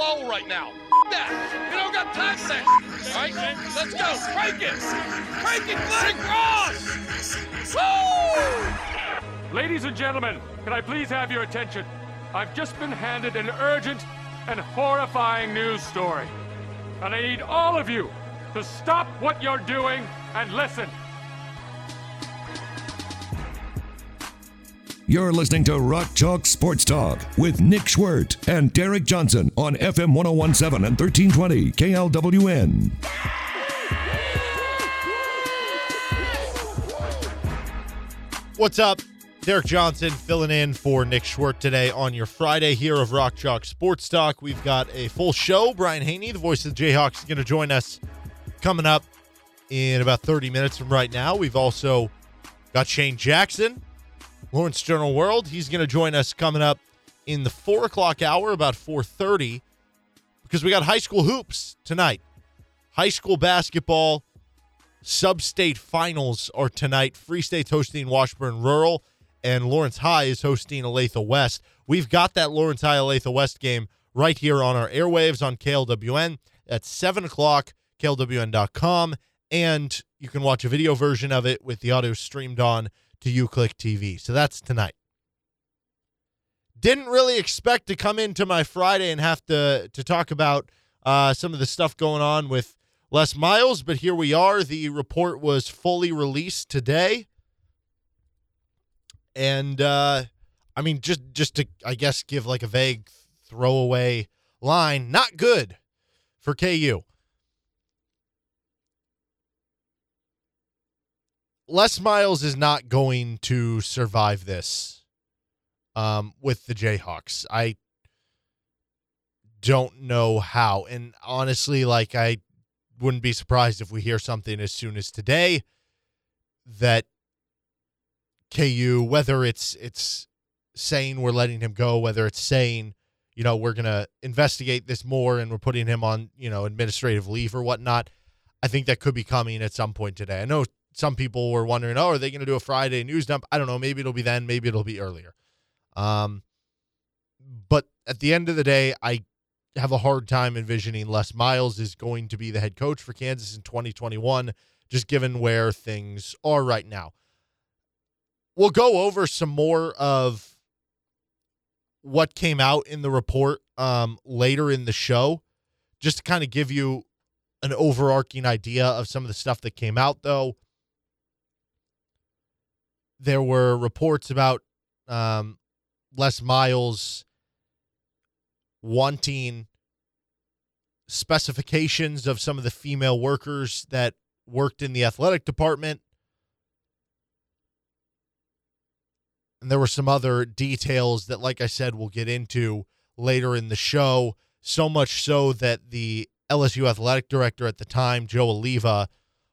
right now. That. We don't got time for that. All right, let's go. Crank it. Crank it, Cross. Woo! Ladies and gentlemen, can I please have your attention? I've just been handed an urgent and horrifying news story. And I need all of you to stop what you're doing and listen. You're listening to Rock Chalk Sports Talk with Nick Schwerdt and Derek Johnson on FM 1017 and 1320 KLWN. What's up? Derek Johnson filling in for Nick Schwerdt today on your Friday here of Rock Chalk Sports Talk. We've got a full show. Brian Haney, the voice of the Jayhawks, is going to join us coming up in about 30 minutes from right now. We've also got Shane Jackson, Lawrence Journal World. He's going to join us coming up in the four o'clock hour, about 4:30, because we got high school hoops tonight. High school basketball sub-state finals are tonight. Free State's hosting Washburn Rural, and Lawrence High is hosting Olathe West. We've got that Lawrence High Olathe West game right here on our airwaves on KLWN at seven o'clock. KLWN.com, and you can watch a video version of it with the audio streamed on to UClick TV. So that's tonight. Didn't really expect to come into my Friday and have to to talk about uh, some of the stuff going on with Les Miles, but here we are. The report was fully released today, and uh, I mean, just just to I guess give like a vague throwaway line, not good for KU. Les Miles is not going to survive this um, with the Jayhawks. I don't know how. And honestly, like, I wouldn't be surprised if we hear something as soon as today that KU, whether it's it's saying we're letting him go, whether it's saying, you know, we're gonna investigate this more and we're putting him on, you know, administrative leave or whatnot. I think that could be coming at some point today. I know some people were wondering, oh, are they going to do a Friday news dump? I don't know. Maybe it'll be then. Maybe it'll be earlier. Um, but at the end of the day, I have a hard time envisioning Les Miles is going to be the head coach for Kansas in 2021, just given where things are right now. We'll go over some more of what came out in the report um, later in the show, just to kind of give you an overarching idea of some of the stuff that came out, though there were reports about um, Les Miles wanting specifications of some of the female workers that worked in the athletic department. And there were some other details that, like I said, we'll get into later in the show. So much so that the LSU athletic director at the time, Joe Alleva,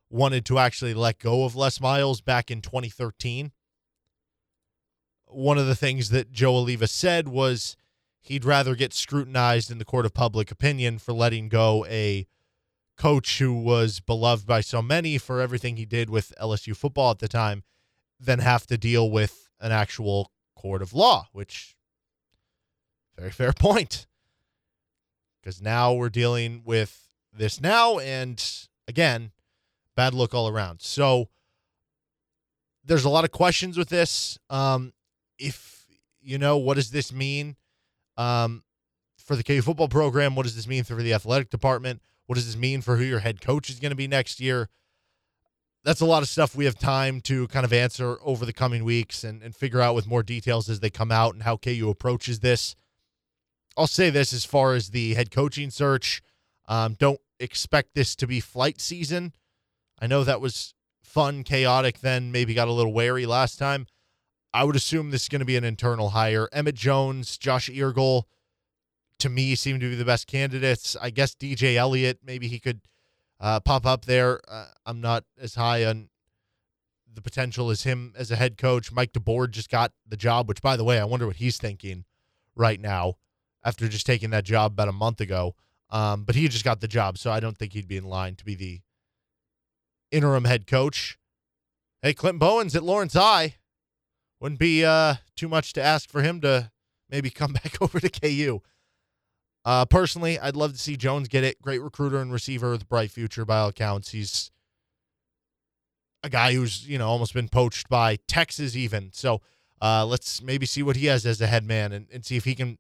wanted to actually let go of Les Miles back in 2013 one of the things that Joe Alleva said was he'd rather get scrutinized in the court of public opinion for letting go a coach who was beloved by so many for everything he did with LSU football at the time than have to deal with an actual court of law, which very fair point. Because now we're dealing with this now, and again, bad look all around. So there's a lot of questions with this. Um, if you know what does this mean um, for the KU football program? What does this mean for the athletic department? What does this mean for who your head coach is going to be next year? That's a lot of stuff we have time to kind of answer over the coming weeks and, and figure out with more details as they come out and how KU approaches this. I'll say this as far as the head coaching search. Um, don't expect this to be flight season. I know that was fun, chaotic, then maybe got a little wary last time. I would assume this is going to be an internal hire. Emmett Jones, Josh Eargle, to me, seem to be the best candidates. I guess DJ Elliott, maybe he could uh, pop up there. Uh, I'm not as high on the potential as him as a head coach. Mike DeBord just got the job, which, by the way, I wonder what he's thinking right now after just taking that job about a month ago. Um, but he just got the job, so I don't think he'd be in line to be the interim head coach. Hey, Clint Bowens at Lawrence High wouldn't be uh, too much to ask for him to maybe come back over to KU. Uh, personally, I'd love to see Jones get it. Great recruiter and receiver with bright future by all accounts. He's a guy who's you know almost been poached by Texas even. So uh, let's maybe see what he has as a head man and, and see if he can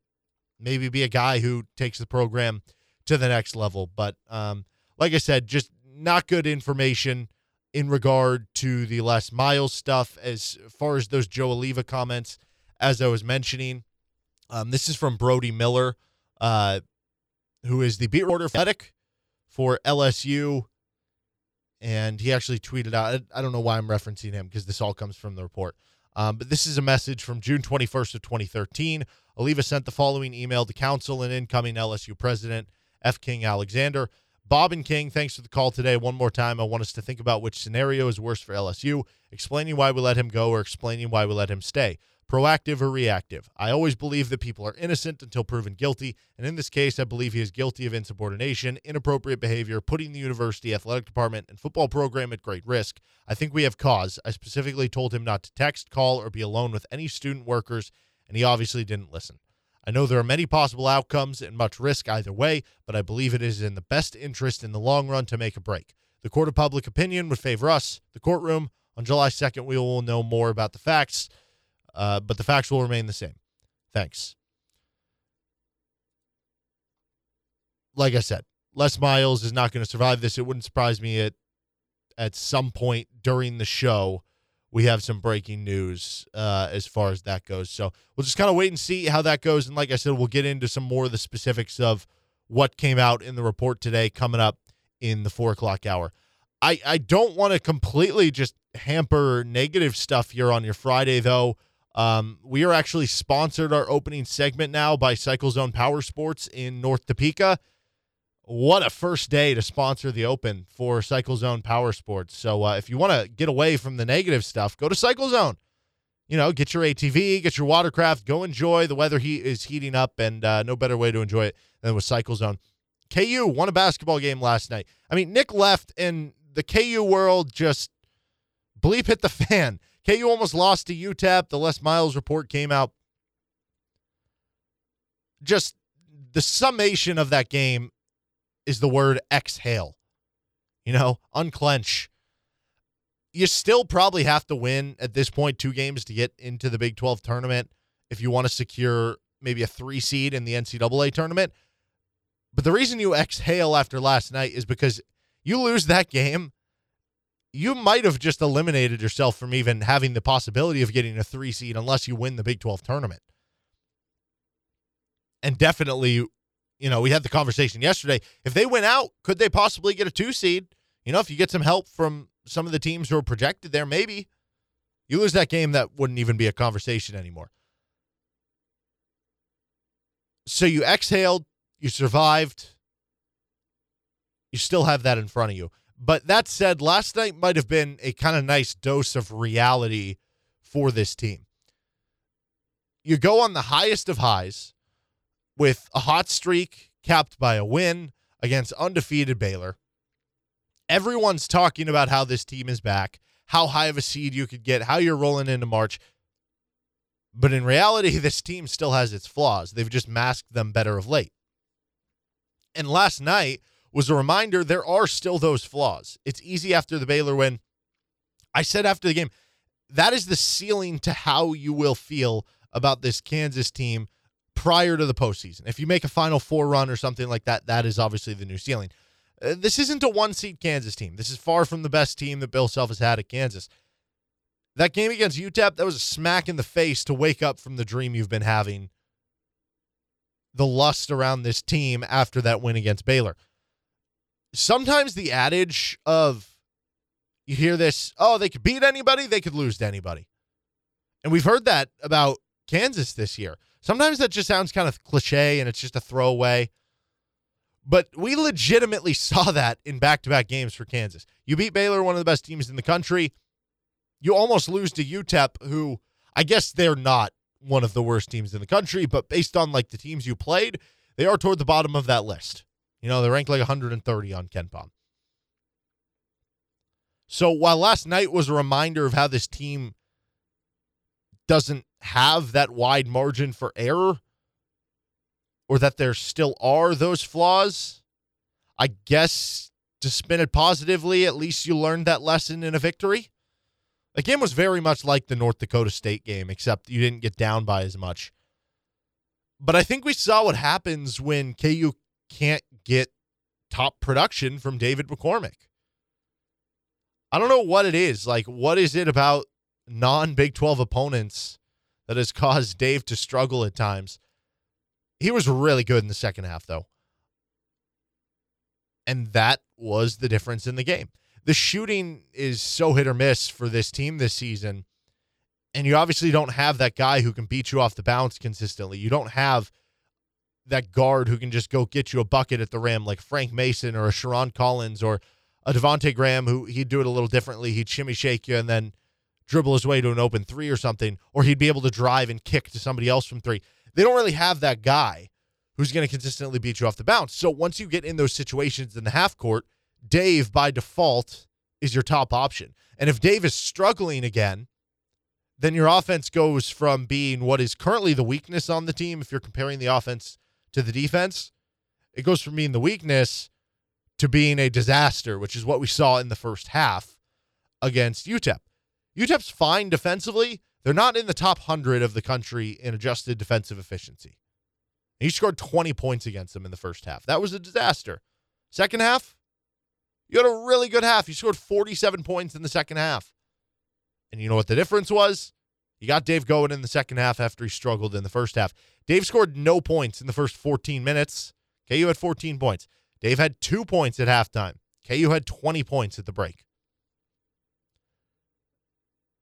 maybe be a guy who takes the program to the next level. But um, like I said, just not good information in regard to the Les Miles stuff as far as those Joe Alleva comments, as I was mentioning. Um, this is from Brody Miller, uh, who is the beat reporter athletic for LSU. And he actually tweeted out, I don't know why I'm referencing him because this all comes from the report. Um, but this is a message from June 21st of 2013. Alleva sent the following email to counsel and incoming LSU president F. King Alexander. Bob and King, thanks for the call today. One more time, I want us to think about which scenario is worse for LSU, explaining why we let him go or explaining why we let him stay. Proactive or reactive? I always believe that people are innocent until proven guilty, and in this case, I believe he is guilty of insubordination, inappropriate behavior, putting the university athletic department and football program at great risk. I think we have cause. I specifically told him not to text, call, or be alone with any student workers, and he obviously didn't listen. I know there are many possible outcomes and much risk either way, but I believe it is in the best interest in the long run to make a break. The court of public opinion would favor us, the courtroom. On July 2nd, we will know more about the facts, uh, but the facts will remain the same. Thanks. Like I said, Les Miles is not going to survive this. It wouldn't surprise me at at some point during the show we have some breaking news uh, as far as that goes. So we'll just kind of wait and see how that goes. And like I said, we'll get into some more of the specifics of what came out in the report today coming up in the four o'clock hour. I, I don't want to completely just hamper negative stuff here on your Friday, though. Um, we are actually sponsored our opening segment now by Cycle Zone Power Sports in North Topeka what a first day to sponsor the Open for Cycle Zone Power Sports. So uh, if you want to get away from the negative stuff, go to Cycle Zone. You know, get your ATV, get your watercraft, go enjoy. The weather he is heating up, and uh, no better way to enjoy it than with Cycle Zone. KU won a basketball game last night. I mean, Nick left, and the KU world just bleep hit the fan. KU almost lost to UTEP. The Les Miles report came out. Just the summation of that game is the word exhale. You know, unclench. You still probably have to win at this point two games to get into the Big 12 tournament if you want to secure maybe a three seed in the NCAA tournament. But the reason you exhale after last night is because you lose that game, you might have just eliminated yourself from even having the possibility of getting a three seed unless you win the Big 12 tournament. And definitely you know, we had the conversation yesterday. If they went out, could they possibly get a two seed? You know, if you get some help from some of the teams who are projected there, maybe you lose that game, that wouldn't even be a conversation anymore. So you exhaled, you survived, you still have that in front of you. But that said, last night might have been a kind of nice dose of reality for this team. You go on the highest of highs with a hot streak capped by a win against undefeated Baylor. Everyone's talking about how this team is back, how high of a seed you could get, how you're rolling into March. But in reality, this team still has its flaws. They've just masked them better of late. And last night was a reminder there are still those flaws. It's easy after the Baylor win. I said after the game, that is the ceiling to how you will feel about this Kansas team prior to the postseason. If you make a Final Four run or something like that, that is obviously the new ceiling. Uh, this isn't a one seed Kansas team. This is far from the best team that Bill Self has had at Kansas. That game against UTEP, that was a smack in the face to wake up from the dream you've been having, the lust around this team after that win against Baylor. Sometimes the adage of you hear this, oh, they could beat anybody, they could lose to anybody. And we've heard that about Kansas this year. Sometimes that just sounds kind of cliche and it's just a throwaway. But we legitimately saw that in back to back games for Kansas. You beat Baylor, one of the best teams in the country. You almost lose to UTEP, who I guess they're not one of the worst teams in the country, but based on like the teams you played, they are toward the bottom of that list. You know, they rank like 130 on KenPom. So while last night was a reminder of how this team doesn't have that wide margin for error, or that there still are those flaws. I guess to spin it positively, at least you learned that lesson in a victory. The game was very much like the North Dakota State game, except you didn't get down by as much. But I think we saw what happens when KU can't get top production from David McCormick. I don't know what it is. Like, what is it about non Big 12 opponents that has caused Dave to struggle at times? He was really good in the second half, though. And that was the difference in the game. The shooting is so hit or miss for this team this season. And you obviously don't have that guy who can beat you off the bounce consistently. You don't have that guard who can just go get you a bucket at the rim like Frank Mason or a Sherron Collins or a Devonte Graham who he'd do it a little differently. He'd shimmy shake you and then dribble his way to an open three or something, or he'd be able to drive and kick to somebody else from three. They don't really have that guy who's going to consistently beat you off the bounce. So once you get in those situations in the half court, Dave by default is your top option. And if Dave is struggling again, then your offense goes from being what is currently the weakness on the team, if you're comparing the offense to the defense, it goes from being the weakness to being a disaster, which is what we saw in the first half against UTEP. UTEP's fine defensively. They're not in the top 100 of the country in adjusted defensive efficiency. he scored 20 points against them in the first half. That was a disaster. Second half, you had a really good half. You scored 47 points in the second half. And you know what the difference was? You got Dave going in the second half after he struggled in the first half. Dave scored no points in the first 14 minutes. KU had 14 points. Dave had two points at halftime. KU had 20 points at the break.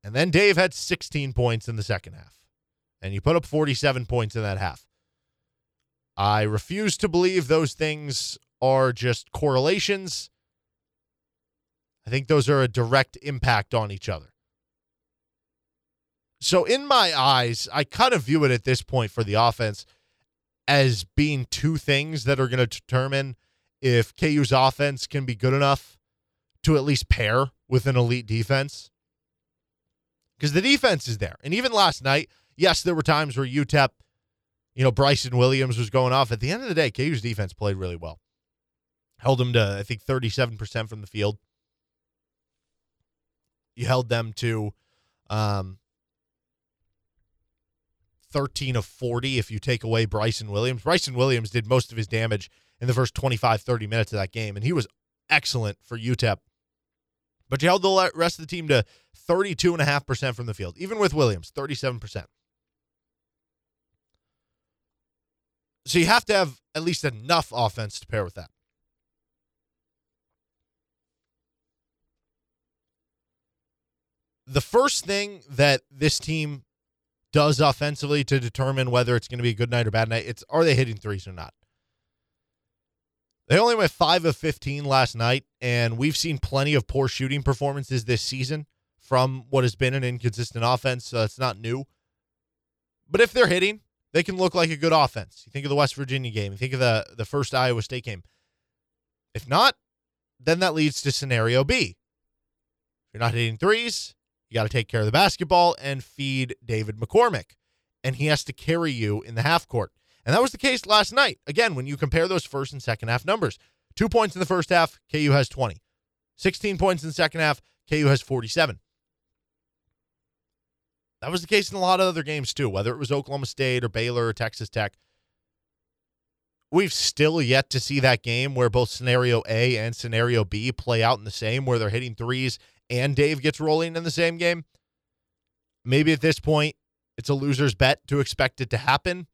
And then Dave had 16 points in the second half. And you put up 47 points in that half. I refuse to believe those things are just correlations. I think those are a direct impact on each other. So, in my eyes, I kind of view it at this point for the offense as being two things that are going to determine if KU's offense can be good enough to at least pair with an elite defense because the defense is there. And even last night, yes, there were times where UTEP, you know, Bryson Williams was going off. At the end of the day, KU's defense played really well. Held them to, I think, 37% from the field. You held them to um, 13 of 40 if you take away Bryson Williams. Bryson Williams did most of his damage in the first 25, 30 minutes of that game, and he was excellent for UTEP. But you held the rest of the team to 32.5% from the field, even with Williams, 37%. So you have to have at least enough offense to pair with that. The first thing that this team does offensively to determine whether it's going to be a good night or bad night, it's are they hitting threes or not? They only went 5 of 15 last night, and we've seen plenty of poor shooting performances this season from what has been an inconsistent offense, so it's not new. But if they're hitting, they can look like a good offense. You think of the West Virginia game, you think of the, the first Iowa State game. If not, then that leads to scenario B. If you're not hitting threes, you got to take care of the basketball and feed David McCormick. And he has to carry you in the half court. And that was the case last night. Again, when you compare those first and second half numbers, two points in the first half, KU has 20. 16 points in the second half, KU has 47. That was the case in a lot of other games too, whether it was Oklahoma State or Baylor or Texas Tech. We've still yet to see that game where both scenario A and scenario B play out in the same, where they're hitting threes and Dave gets rolling in the same game. Maybe at this point, it's a loser's bet to expect it to happen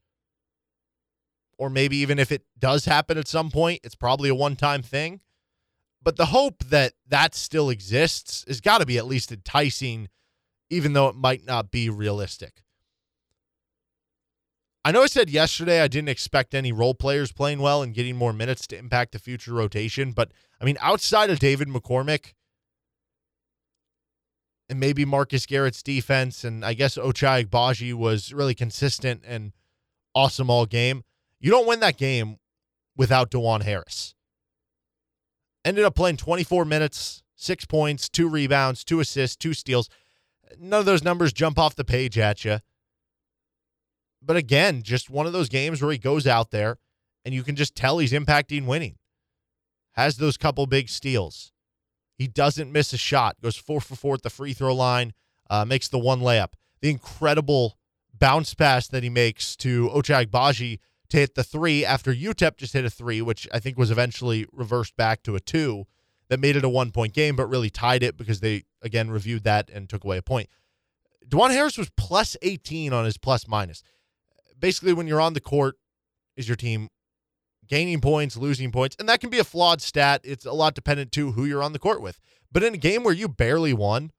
or maybe even if it does happen at some point, it's probably a one time thing. But the hope that that still exists has got to be at least enticing, even though it might not be realistic. I know I said yesterday I didn't expect any role players playing well and getting more minutes to impact the future rotation, but I mean, outside of David McCormick and maybe Marcus Garrett's defense, and I guess Ochai Agbaji was really consistent and awesome all game. You don't win that game without Dajuan Harris. Ended up playing 24 minutes, six points, two rebounds, two assists, two steals. None of those numbers jump off the page at you. But again, just one of those games where he goes out there and you can just tell he's impacting winning. Has those couple big steals. He doesn't miss a shot. Goes four for four at the free throw line. Uh, makes the one layup. The incredible bounce pass that he makes to Ochai Agbaji to hit the three after UTEP just hit a three, which I think was eventually reversed back to a two that made it a one point game, but really tied it because they, again, reviewed that and took away a point. Dajuan Harris was plus 18 on his plus minus. Basically, when you're on the court, is your team gaining points, losing points? And that can be a flawed stat. It's a lot dependent to who you're on the court with. But in a game where you barely won,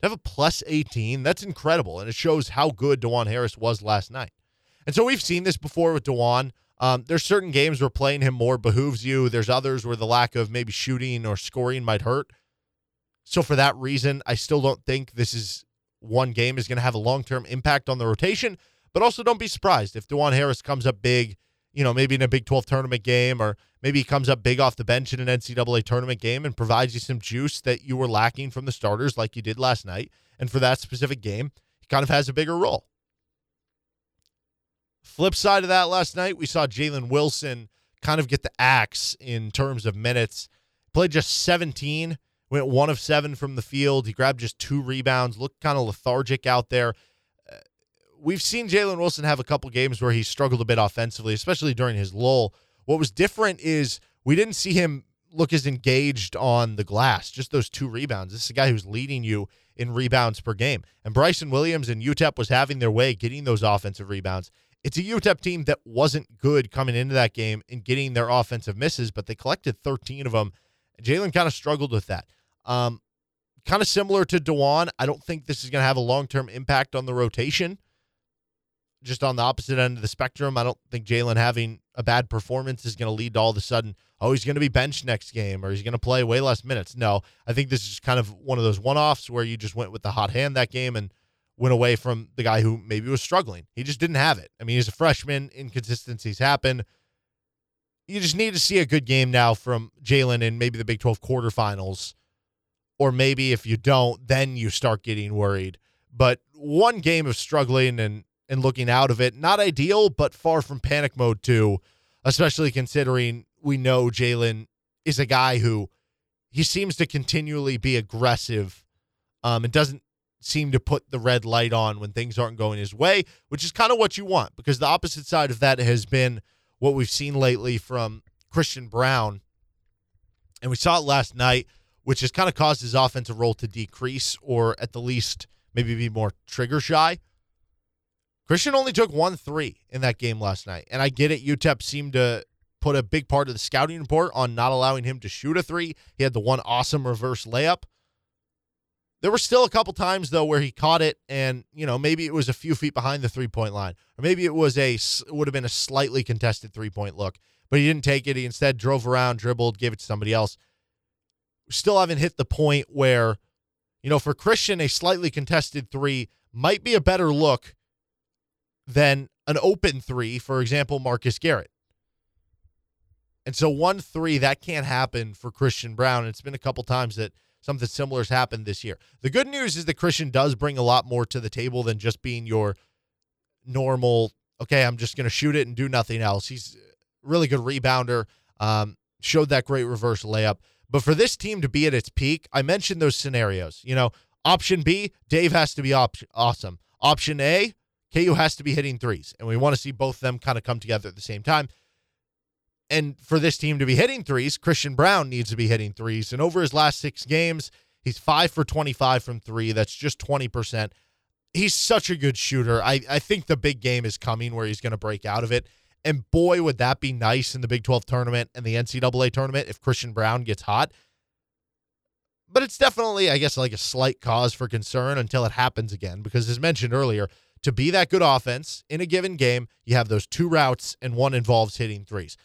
to have a plus 18, that's incredible. And it shows how good Dajuan Harris was last night. And so we've seen this before with Dajuan. Um, there's certain games where playing him more behooves you. There's others where the lack of maybe shooting or scoring might hurt. So for that reason, I still don't think this is one game is going to have a long term impact on the rotation. But also don't be surprised if Dajuan Harris comes up big, you know, maybe in a Big 12 tournament game, or maybe he comes up big off the bench in an NCAA tournament game and provides you some juice that you were lacking from the starters like you did last night. And for that specific game, he kind of has a bigger role. Flip side of that last night, we saw Jalen Wilson kind of get the axe in terms of minutes. Played just 17, went one of seven from the field. He grabbed just two rebounds, looked kind of lethargic out there. Uh, we've seen Jalen Wilson have a couple games where he struggled a bit offensively, especially during his lull. What was different is we didn't see him look as engaged on the glass, just those two rebounds. This is a guy who's leading you in rebounds per game. And Bryson Williams and UTEP was having their way getting those offensive rebounds. It's a UTEP team that wasn't good coming into that game and getting their offensive misses, but they collected 13 of them. Jalen kind of struggled with that. Um, kind of similar to Dajuan. I don't think this is going to have a long term impact on the rotation. Just on the opposite end of the spectrum, I don't think Jalen having a bad performance is going to lead to all of a sudden, oh, he's going to be benched next game or he's going to play way less minutes. No, I think this is kind of one of those one offs where you just went with the hot hand that game and went away from the guy who maybe was struggling. He just didn't have it. I mean, he's a freshman, inconsistencies happen. You just need to see a good game now from Jalen in maybe the Big 12 quarterfinals. Or maybe if you don't, then you start getting worried. But one game of struggling and, and looking out of it, not ideal, but far from panic mode too, especially considering we know Jalen is a guy who he seems to continually be aggressive um, and doesn't seem to put the red light on when things aren't going his way, which is kind of what you want because the opposite side of that has been what we've seen lately from Christian Brown. And we saw it last night, which has kind of caused his offensive role to decrease or at the least maybe be more trigger shy. Christian only took one three in that game last night. And I get it. UTEP seemed to put a big part of the scouting report on not allowing him to shoot a three. He had the one awesome reverse layup. There were still a couple times though where he caught it, and you know maybe it was a few feet behind the three point line, or maybe it was a would have been a slightly contested three point look, but he didn't take it. He instead drove around, dribbled, gave it to somebody else. Still haven't hit the point where, you know, for Christian, a slightly contested three might be a better look than an open three. For example, Marcus Garrett. And so one three that can't happen for Christian Brown. It's been a couple times that something similar has happened this year. The good news is that Christian does bring a lot more to the table than just being your normal, okay, I'm just going to shoot it and do nothing else. He's really good rebounder, um, showed that great reverse layup. But for this team to be at its peak, I mentioned those scenarios. You know, option B, Dave has to be op- awesome. Option A, KU has to be hitting threes. And we want to see both of them kind of come together at the same time. And for this team to be hitting threes, Christian Brown needs to be hitting threes. And over his last six games, he's five for 25 from three. That's just 20%. He's such a good shooter. I, I think the big game is coming where he's going to break out of it. And boy, would that be nice in the Big 12 tournament and the NCAA tournament if Christian Brown gets hot. But it's definitely, I guess, like a slight cause for concern until it happens again. Because as mentioned earlier, to be that good offense in a given game, you have those two routes and one involves hitting threes.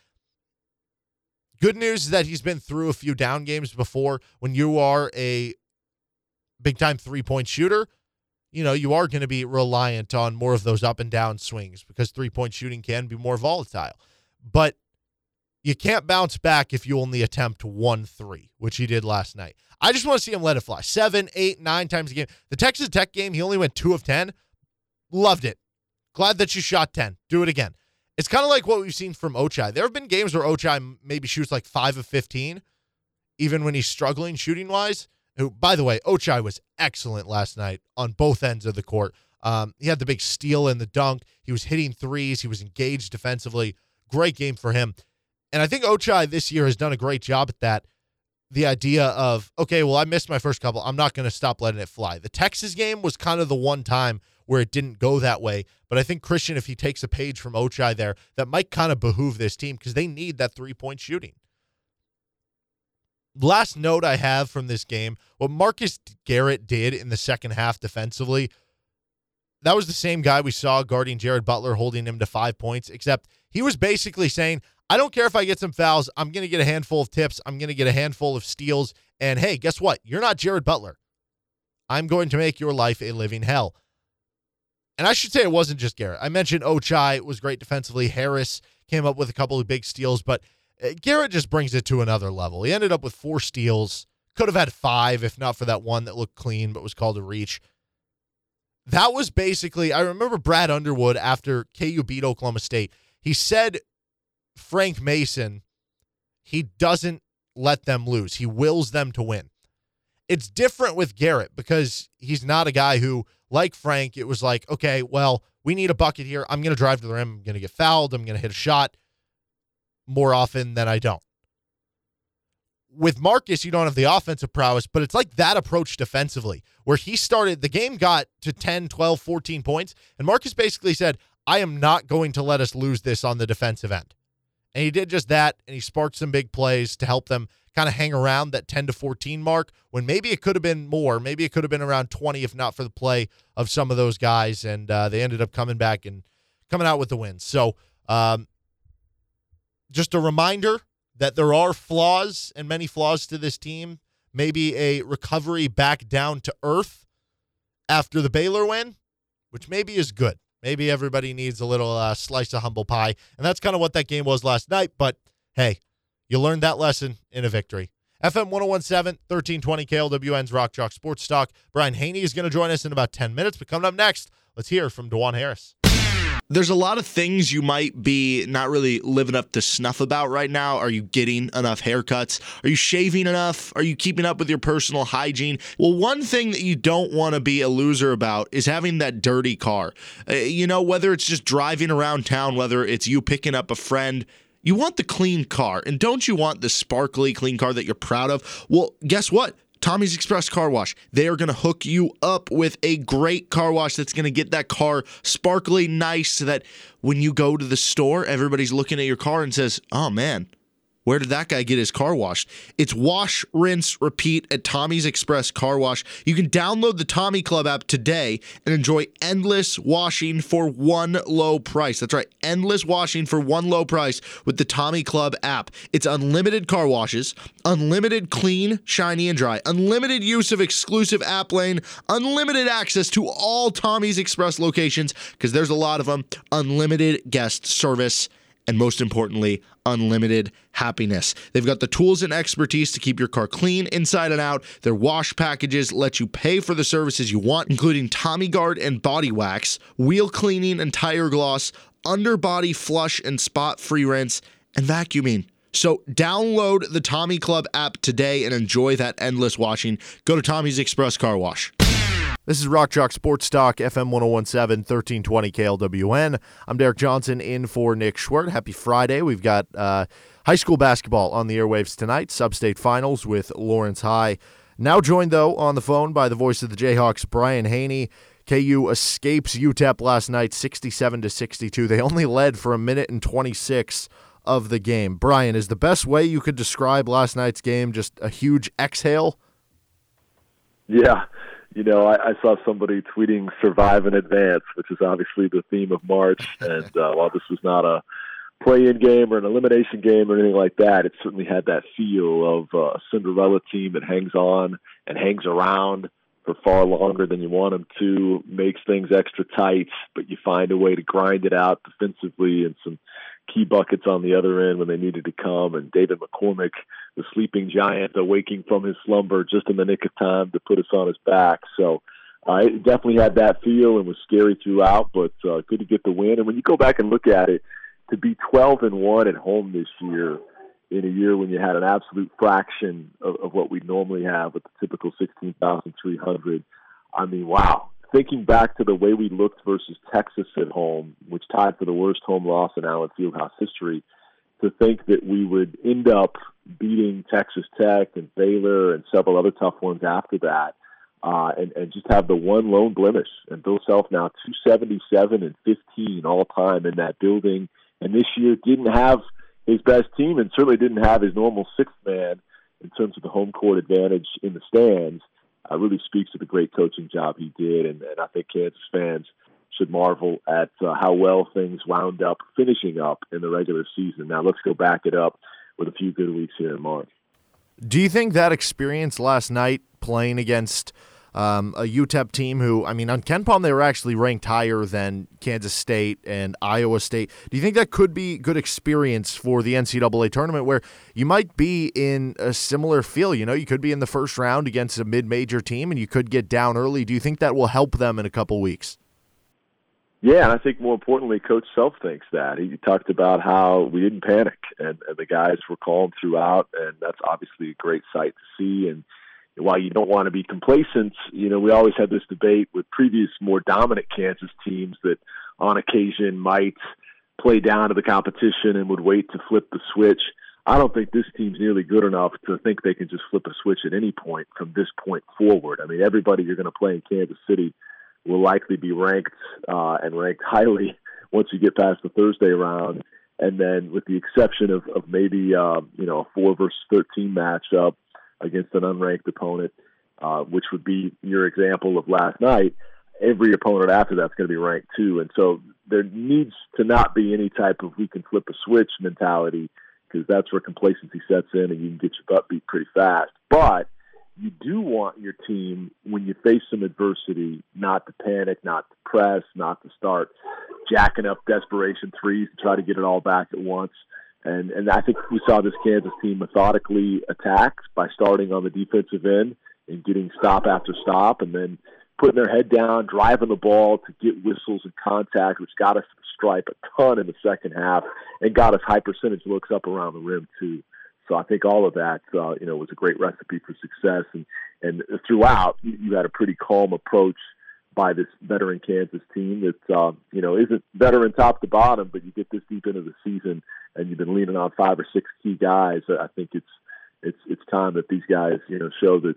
Good news is that he's been through a few down games before. When you are a big time three point shooter, you know, you are going to be reliant on more of those up and down swings because three point shooting can be more volatile. But you can't bounce back if you only attempt one three, which he did last night. I just want to see him let it fly. Seven, eight, nine times a game. The Texas Tech game, he only went two of 10. Loved it. Glad that you shot 10. Do it again. It's kind of like what we've seen from Ochai. There have been games where Ochai maybe shoots like 5 of 15, even when he's struggling shooting wise. By the way, Ochai was excellent last night on both ends of the court. Um, he had the big steal and the dunk. He was hitting threes. He was engaged defensively. Great game for him. And I think Ochai this year has done a great job at that. The idea of, okay, well, I missed my first couple. I'm not going to stop letting it fly. The Texas game was kind of the one time where it didn't go that way. But I think Christian, if he takes a page from Ochai there, that might kind of behoove this team because they need that three point shooting. Last note I have from this game what Marcus Garrett did in the second half defensively that was the same guy we saw guarding Jared Butler, holding him to five points, except he was basically saying, I don't care if I get some fouls. I'm going to get a handful of tips. I'm going to get a handful of steals. And hey, guess what? You're not Jared Butler. I'm going to make your life a living hell. And I should say it wasn't just Garrett. I mentioned Ochai was great defensively. Harris came up with a couple of big steals, but uh, Garrett just brings it to another level. He ended up with four steals. Could have had five if not for that one that looked clean but was called a reach that was basically, I remember Brad Underwood after KU beat Oklahoma State. He said Frank Mason, he doesn't let them lose, he wills them to win. It's different with Garrett because he's not a guy who, like Frank, it was like, okay, well, we need a bucket here. I'm going to drive to the rim. I'm going to get fouled. I'm going to hit a shot more often than I don't with Marcus, you don't have the offensive prowess, but it's like that approach defensively, where he started, the game got to 10, 12, 14 points, and Marcus basically said, I am not going to let us lose this on the defensive end. And he did just that, and he sparked some big plays to help them kind of hang around that 10 to 14 mark when maybe it could have been more. Maybe it could have been around 20 if not for the play of some of those guys. And uh, they ended up coming back and coming out with the win. So, um, just a reminder that there are flaws and many flaws to this team. Maybe a recovery back down to earth after the Baylor win, which maybe is good. Maybe everybody needs a little uh, slice of humble pie. And that's kind of what that game was last night. But hey, you learned that lesson in a victory. FM 1017, 1320 KLWN's Rock Chalk Sports Talk. Brian Haney is going to join us in about 10 minutes. But coming up next, let's hear from Dajuan Harris there's a lot of things you might be not really living up to snuff about right now. Are you getting enough haircuts? Are you shaving enough? Are you keeping up with your personal hygiene? Well, one thing that you don't want to be a loser about is having that dirty car. Uh, you know, whether it's just driving around town, whether it's you picking up a friend, you want the clean car. And don't you want the sparkly clean car that you're proud of? Well, guess what? Tommy's Express Car Wash. They are going to hook you up with a great car wash that's going to get that car sparkly nice so that when you go to the store, everybody's looking at your car and says, oh man, where did that guy get his car washed? It's wash, rinse, repeat at Tommy's Express Car Wash. You can download the Tommy Club app today and enjoy endless washing for one low price. That's right, endless washing for one low price with the Tommy Club app. It's unlimited car washes, unlimited clean, shiny, and dry, unlimited use of exclusive app lane, unlimited access to all Tommy's Express locations, because there's a lot of them, unlimited guest service and most importantly, unlimited happiness. They've got the tools and expertise to keep your car clean inside and out. Their wash packages let you pay for the services you want, including Tommy Guard and body wax, wheel cleaning and tire gloss, underbody flush and spot free rinse, and vacuuming. So download the Tommy Club app today and enjoy that endless washing. Go to Tommy's Express Car Wash. This is Rock Chalk Sports Talk, FM 1017, 1320 KLWN. I'm Derek Johnson in for Nick Schwerdt. Happy Friday. We've got uh, high school basketball on the airwaves tonight, sub state finals with Lawrence High. Now joined, though, on the phone by the voice of the Jayhawks, Brian Haney. KU escapes UTEP last night, 67 to 62. They only led for a minute and 26 of the game. Brian, is the best way you could describe last night's game just a huge exhale? Yeah you know, I, I saw somebody tweeting "survive in advance," which is obviously the theme of March. And uh, while this was not a play-in game or an elimination game or anything like that, it certainly had that feel of uh, a Cinderella team that hangs on and hangs around for far longer than you want them to, makes things extra tight, but you find a way to grind it out defensively and some key buckets on the other end when they needed to come. And David McCormick, the sleeping giant, awaking from his slumber just in the nick of time to put us on his back. So uh, it definitely had that feel and was scary throughout, but uh, good to get the win. And when you go back and look at it, to be 12 and one at home this year in a year when you had an absolute fraction of, of what we normally have with the typical 16,300. I mean, wow. Thinking back to the way we looked versus Texas at home, which tied for the worst home loss in Allen Fieldhouse history, to think that we would end up beating Texas Tech and Baylor and several other tough ones after that, uh, and, and just have the one lone blemish. And Bill Self now 277 and 15 all time in that building. And this year didn't have – his best team and certainly didn't have his normal sixth man in terms of the home court advantage in the stands, uh, really speaks to the great coaching job he did. And, and I think Kansas fans should marvel at uh, how well things wound up finishing up in the regular season. Now let's go back it up with a few good weeks here in March. Do you think that experience last night playing against – um, a UTEP team who, I mean, on KenPom, they were actually ranked higher than Kansas State and Iowa State. Do you think that could be good experience for the NCAA tournament where you might be in a similar feel? You know, you could be in the first round against a mid major team and you could get down early. Do you think that will help them in a couple weeks? Yeah, and I think more importantly, Coach Self thinks that. He talked about how we didn't panic and, and the guys were calm throughout, and that's obviously a great sight to see. And while you don't want to be complacent, you know, we always had this debate with previous more dominant Kansas teams that on occasion might play down to the competition and would wait to flip the switch. I don't think this team's nearly good enough to think they can just flip a switch at any point from this point forward. I mean, everybody you're going to play in Kansas City will likely be ranked uh, and ranked highly once you get past the Thursday round. And then, with the exception of, of maybe uh, you know a four versus thirteen matchup, against an unranked opponent, uh, which would be your example of last night. Every opponent after that's going to be ranked too, and so there needs to not be any type of we can flip a switch mentality because that's where complacency sets in and you can get your butt beat pretty fast. But you do want your team when you face some adversity not to panic, not to press, not to start jacking up desperation threes to try to get it all back at once. And and I think we saw this Kansas team methodically attack by starting on the defensive end and getting stop after stop, and then putting their head down, driving the ball to get whistles and contact, which got us to the stripe a ton in the second half, and got us high percentage looks up around the rim too. So I think all of that, uh, you know, was a great recipe for success. And and throughout, you, had a pretty calm approach by this veteran Kansas team that uh, you know isn't veteran top to bottom, but you get this deep into the season and you've been leaning on five or six key guys. I think it's it's it's time that these guys you know show that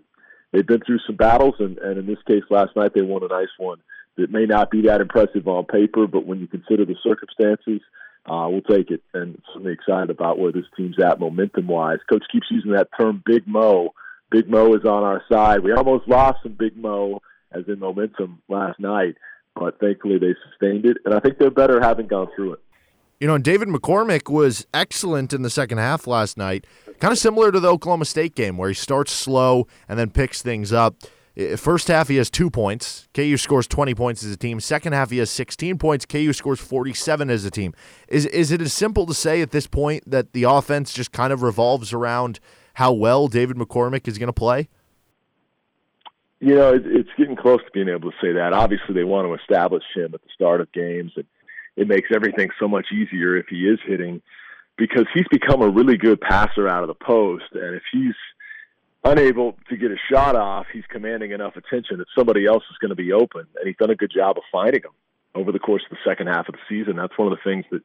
they've been through some battles, and and in this case, last night they won a nice one that may not be that impressive on paper, but when you consider the circumstances. Uh, we'll take it, and certainly excited about where this team's at momentum-wise. Coach keeps using that term, Big Mo. Big Mo is on our side. We almost lost some Big Mo, as in momentum last night, but thankfully they sustained it, and I think they're better having gone through it. You know, and David McCormick was excellent in the second half last night, kind of similar to the Oklahoma State game where he starts slow and then picks things up. Uh, first half, he has two points. KU scores 20 points as a team. Second half, he has 16 points. KU scores 47 as a team. Is, is it as simple to say at this point that the offense just kind of revolves around how well David McCormick is going to play? You know, it's getting close to being able to say that. Obviously, they want to establish him at the start of games, and it makes everything so much easier if he is hitting because he's become a really good passer out of the post. And if he's unable to get a shot off, he's commanding enough attention that somebody else is going to be open. And he's done a good job of finding them over the course of the second half of the season. That's one of the things that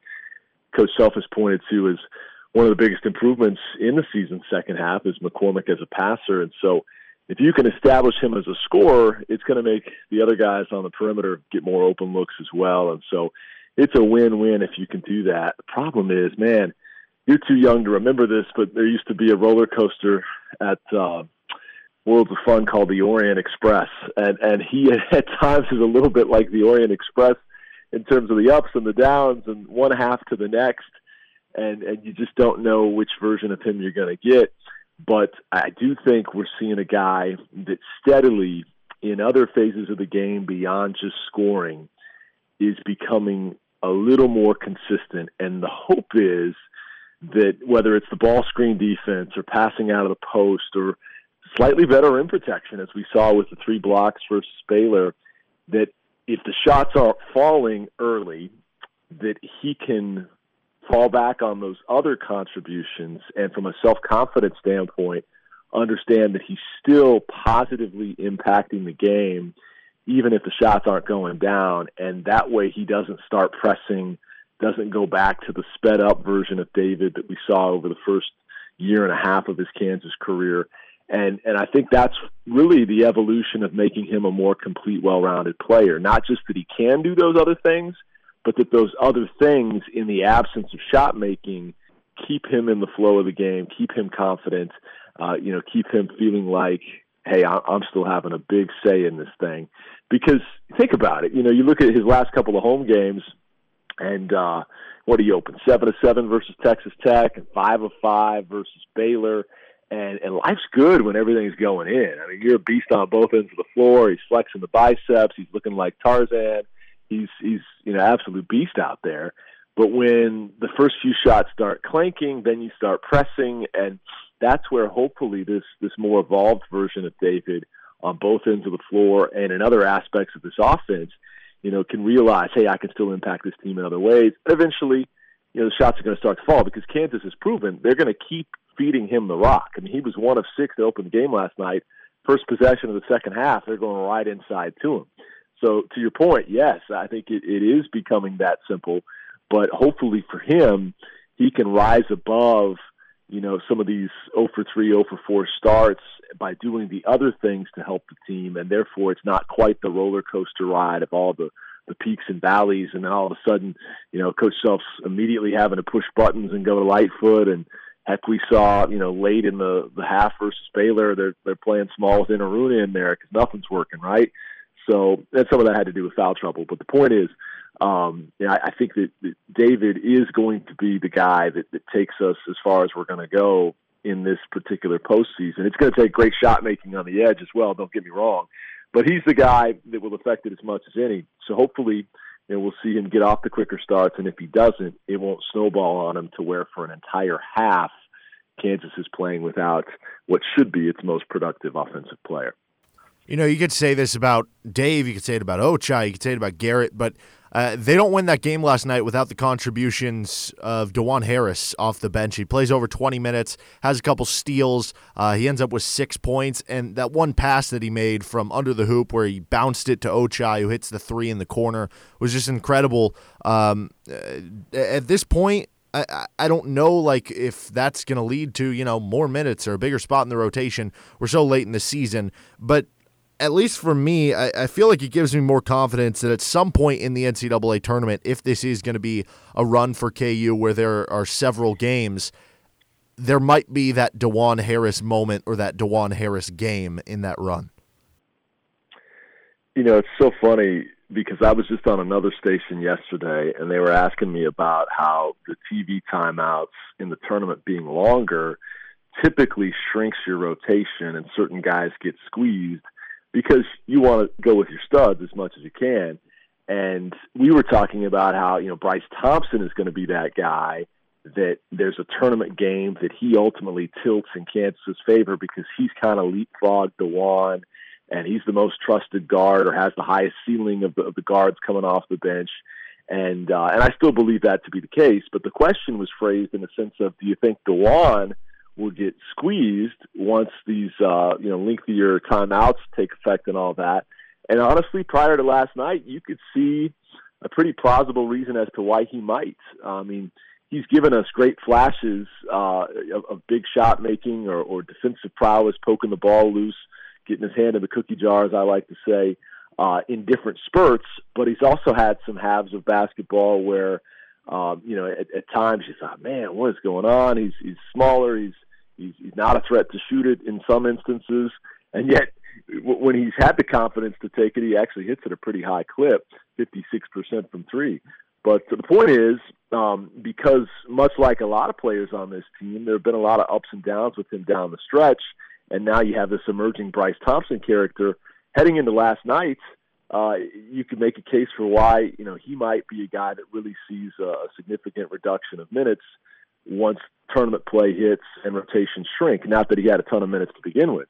Coach Self has pointed to as one of the biggest improvements in the season second half is McCormick as a passer. And so if you can establish him as a scorer, it's going to make the other guys on the perimeter get more open looks as well. And so it's a win-win if you can do that. The problem is, man, you're too young to remember this, but there used to be a roller coaster at uh, Worlds of Fun called the Orient Express, and and he at times is a little bit like the Orient Express in terms of the ups and the downs, and one half to the next, and and you just don't know which version of him you're going to get. But I do think we're seeing a guy that steadily in other phases of the game beyond just scoring is becoming a little more consistent. And the hope is that whether it's the ball screen defense or passing out of the post or slightly better rim protection, as we saw with the three blocks versus Baylor. That if the shots aren't falling early, that he can fall back on those other contributions, and from a self confidence standpoint, understand that he's still positively impacting the game, even if the shots aren't going down. And that way, he doesn't start pressing, doesn't go back to the sped up version of David that we saw over the first year and a half of his Kansas career. And and I think that's really the evolution of making him a more complete, well-rounded player. Not just that he can do those other things, but that those other things, in the absence of shot making, keep him in the flow of the game, keep him confident, uh, you know, keep him feeling like, hey, I'm still having a big say in this thing. Because think about it, you know, you look at his last couple of home games, and uh, what you open seven of seven versus Texas Tech, and five of five versus Baylor. And, and life's good when everything's going in. I mean, you're a beast on both ends of the floor. He's flexing the biceps. He's looking like Tarzan. He's he's you know absolute beast out there. But when the first few shots start clanking, then you start pressing, and that's where hopefully this this more evolved version of David on both ends of the floor and in other aspects of this offense, you know, can realize, hey, I can still impact this team in other ways. Eventually, you know, the shots are going to start to fall because Kansas has proven they're going to keep feeding him the rock. I mean, he was one of six to open the game last night. First possession of the second half, they're going right inside to him. So, to your point, yes, I think it, it is becoming that simple. But hopefully for him, he can rise above – you know, some of these 0 for 3, 0 for 4 starts by doing the other things to help the team, and therefore it's not quite the roller coaster ride of all the the peaks and valleys, and then all of a sudden, you know, Coach Self's immediately having to push buttons and go to Lightfoot, and heck, we saw, you know, late in the the half versus Baylor, they're they're playing small with Enaruna in there because nothing's working right. So, and some of that had to do with foul trouble. But the point is, um, you know, I, I think that, that David is going to be the guy that, that takes us as far as we're going to go in this particular postseason. It's going to take great shot making on the edge as well. Don't get me wrong, but he's the guy that will affect it as much as any. So hopefully, you know, we'll see him get off the quicker starts, and if he doesn't, it won't snowball on him to where for an entire half, Kansas is playing without what should be its most productive offensive player. You know, you could say this about Dave, you could say it about Ochai, you could say it about Garrett, but uh, they don't win that game last night without the contributions of Dajuan Harris off the bench. He plays over 20 minutes, has a couple steals. Uh, he ends up with six points, and that one pass that he made from under the hoop where he bounced it to Ochai, who hits the three in the corner, was just incredible. Um, uh, at this point, I, I don't know like if that's going to lead to you know more minutes or a bigger spot in the rotation. We're so late in the season, but at least for me, I, I, feel like it gives me more confidence that at some point in the NCAA tournament, if this is going to be a run for KU where there are several games, there might be that Dajuan Harris moment or that Dajuan Harris game in that run. You know, it's so funny because I was just on another station yesterday and they were asking me about how the TV timeouts in the tournament being longer typically shrinks your rotation and certain guys get squeezed because you want to go with your studs as much as you can. And we were talking about how, you know, Bryce Thompson is going to be that guy that there's a tournament game that he ultimately tilts in Kansas's favor because he's kind of leapfrogged Dajuan and he's the most trusted guard or has the highest ceiling of the, of the guards coming off the bench. And uh, and I still believe that to be the case. But the question was phrased in the sense of, do you think Dajuan – will get squeezed once these uh, you know lengthier timeouts take effect and all that. And honestly, prior to last night, you could see a pretty plausible reason as to why he might. I mean, he's given us great flashes uh, of, of big shot making or, or defensive prowess, poking the ball loose, getting his hand in the cookie jar, as I like to say, uh, in different spurts. But he's also had some halves of basketball where um, you know, at, at times you thought, man, what is going on? He's he's smaller. He's he's he's not a threat to shoot it in some instances, and yet when he's had the confidence to take it, he actually hits at a pretty high clip, 56% from three. But the point is, um, because much like a lot of players on this team, there have been a lot of ups and downs with him down the stretch, and now you have this emerging Bryce Thompson character heading into last night. Uh, you could make a case for why you know he might be a guy that really sees a significant reduction of minutes once tournament play hits and rotations shrink. Not that he had a ton of minutes to begin with.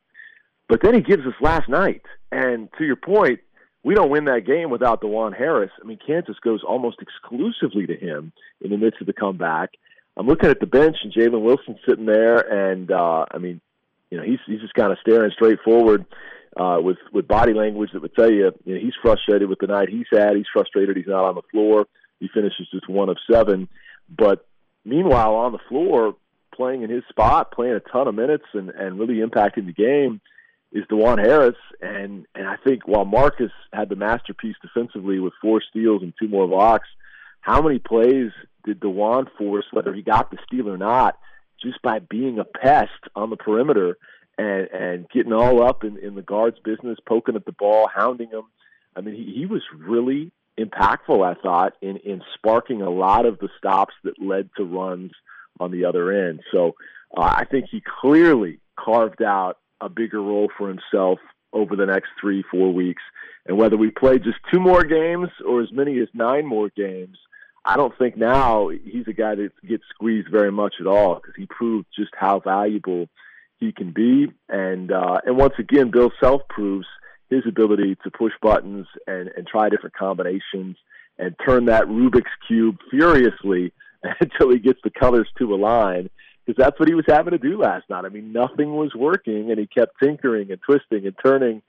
But then he gives us last night. And to your point, we don't win that game without Dajuan Harris. I mean, Kansas goes almost exclusively to him in the midst of the comeback. I'm looking at the bench and Jalen Wilson sitting there, and uh, I mean, you know, he's he's just kind of staring straight forward uh, with with body language that would tell you, you know, he's frustrated with the night he's had. He's frustrated he's not on the floor. He finishes just one of seven, but meanwhile on the floor, playing in his spot, playing a ton of minutes, and and really impacting the game is Dajuan Harris, and and I think while Marcus had the masterpiece defensively with four steals and two more blocks, how many plays did Dajuan force, whether he got the steal or not, just by being a pest on the perimeter and and getting all up in, in the guard's business, poking at the ball, hounding him. I mean, he, he was really impactful. I thought in in sparking a lot of the stops that led to runs on the other end. So uh, I think he clearly carved out a bigger role for himself over the next three, four weeks. And whether we play just two more games or as many as nine more games, I don't think now he's a guy that gets squeezed very much at all because he proved just how valuable he can be. And uh, and once again, Bill Self proves his ability to push buttons and, and try different combinations and turn that Rubik's cube furiously until he gets the colors to align because that's what he was having to do last night. I mean, nothing was working, and he kept tinkering and twisting and turning,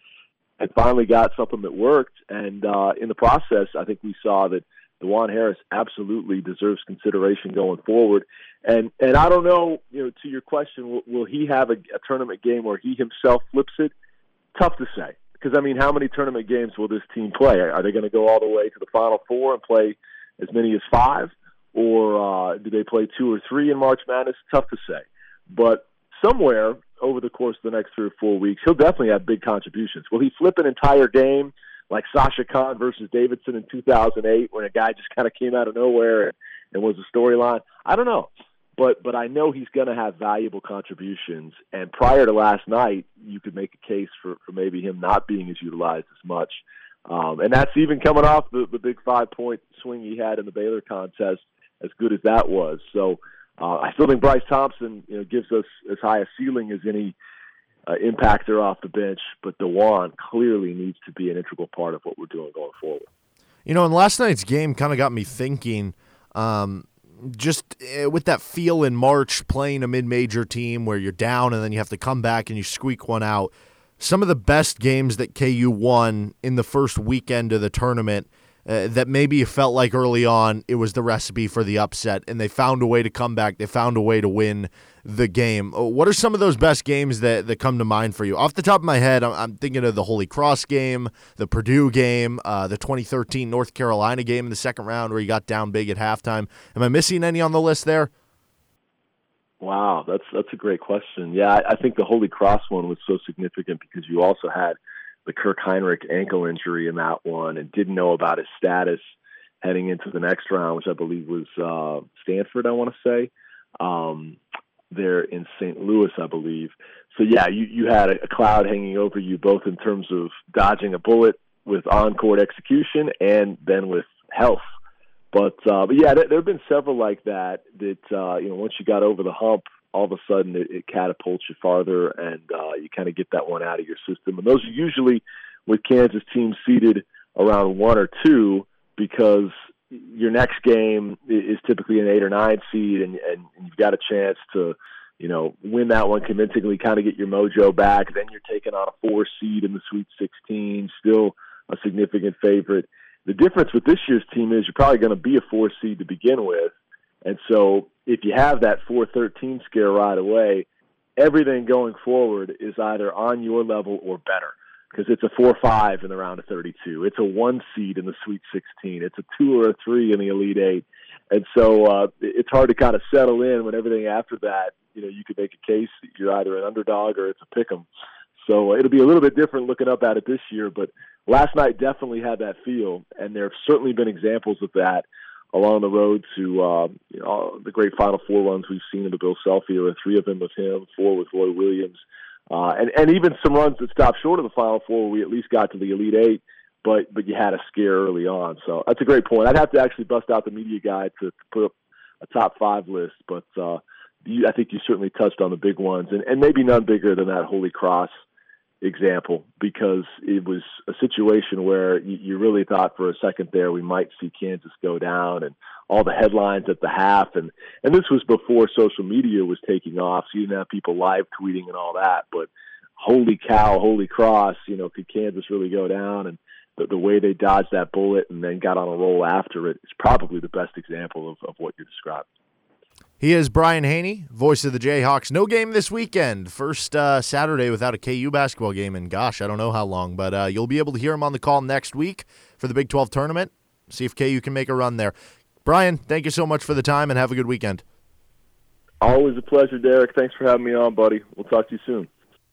and finally got something that worked. And uh, in the process, I think we saw that Dajuan Harris absolutely deserves consideration going forward. And and I don't know, you know, to your question, will, will he have a, a tournament game where he himself flips it? Tough to say, because I mean, how many tournament games will this team play? Are they going to go all the way to the Final Four and play as many as five? or uh, do they play two or three in March Madness? Tough to say. But somewhere over the course of the next three or four weeks, he'll definitely have big contributions. Will he flip an entire game like Sasha Kaun versus Davidson in 2008 when a guy just kind of came out of nowhere and, and was a storyline? I don't know. But but I know he's going to have valuable contributions. And prior to last night, you could make a case for, for maybe him not being as utilized as much. Um, and that's even coming off the, the big five point swing he had in the Baylor contest as good as that was. So uh, I still think Bryce Thompson you know, gives us as high a ceiling as any uh, impactor off the bench, but Dajuan clearly needs to be an integral part of what we're doing going forward. You know, and last night's game kind of got me thinking. Um, just uh, with that feel in March, playing a mid-major team where you're down and then you have to come back and you squeak one out. Some of the best games that KU won in the first weekend of the tournament uh, that maybe you felt like early on it was the recipe for the upset, and they found a way to come back. They found a way to win the game. Uh, what are some of those best games that, that come to mind for you? Off the top of my head, I'm, I'm thinking of the Holy Cross game, the Purdue game, uh, the 2013 North Carolina game in the second round where you got down big at halftime. Am I missing any on the list there? Wow, that's that's a great question. Yeah, I, I think the Holy Cross one was so significant because you also had – the Kirk Hinrich ankle injury in that one and didn't know about his status heading into the next round, which I believe was uh, Stanford, I want to say. Um, there in St. Louis, I believe. So yeah, you, you had a, cloud hanging over you both in terms of dodging a bullet with on-court execution and then with health. But uh, but yeah, there, there have been several like that. That uh, you know, once you got over the hump, all of a sudden it, it catapults you farther, and uh, you kind of get that one out of your system. And those are usually with Kansas teams seated around one or two because your next game is typically an eight or nine seed, and, and you've got a chance to, you know, win that one convincingly, kind of get your mojo back. Then you're taking on a four seed in the Sweet 16, still a significant favorite. The difference with this year's team is you're probably going to be a four seed to begin with, and so if you have that 413 scare right away, everything going forward is either on your level or better because it's a 4 5 in the round of 32. It's a one seed in the Sweet 16. It's a two or a three in the Elite Eight. And so uh, it's hard to kind of settle in when everything after that, you know, you could make a case that you're either an underdog or it's a pick 'em. So uh, it'll be a little bit different looking up at it this year. But last night definitely had that feel, and there have certainly been examples of that along the road to uh, you know, the great Final Four runs we've seen in the Bill Self era, three of them with him, four with Roy Williams, uh, and and even some runs that stopped short of the Final Four we at least got to the Elite Eight, but but you had a scare early on. So that's a great point. I'd have to actually bust out the media guide to, to put up a top five list, but uh, you, I think you certainly touched on the big ones, and, and maybe none bigger than that Holy Cross example because it was a situation where you, you really thought for a second there we might see Kansas go down and all the headlines at the half. And and this was before social media was taking off so you didn't have people live tweeting and all that. But holy cow holy cross you know could Kansas really go down? And the, the way they dodged that bullet and then got on a roll after it is probably the best example of, of what you're describing. He is Brian Hanni, voice of the Jayhawks. No game this weekend. First uh, Saturday without a KU basketball game in, gosh, I don't know how long, but uh, you'll be able to hear him on the call next week for the Big 12 tournament. See if KU can make a run there. Brian, thank you so much for the time and have a good weekend. Always a pleasure, Derek. Thanks for having me on, buddy. We'll talk to you soon.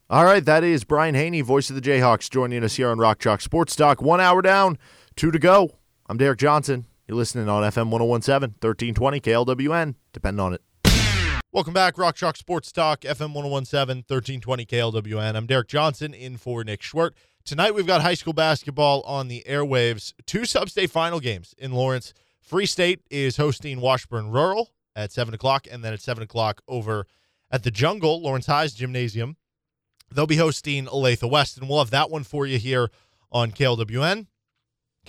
All right, that is Brian Hanni, voice of the Jayhawks, joining us here on Rock Chalk Sports Talk. One hour down, two to go. I'm Derek Johnson. You're listening on FM 1017, 1320 KLWN. Depend on it. Welcome back, Rock Chalk Sports Talk, FM 1017, 1320 KLWN. I'm Derek Johnson in for Nick Schwerdt. Tonight we've got high school basketball on the airwaves. Two sub-state final games in Lawrence. Free State is hosting Washburn Rural at 7 o'clock, and then at 7 o'clock over at the Jungle, Lawrence High's gymnasium. They'll be hosting Olathe West, and we'll have that one for you here on KLWN,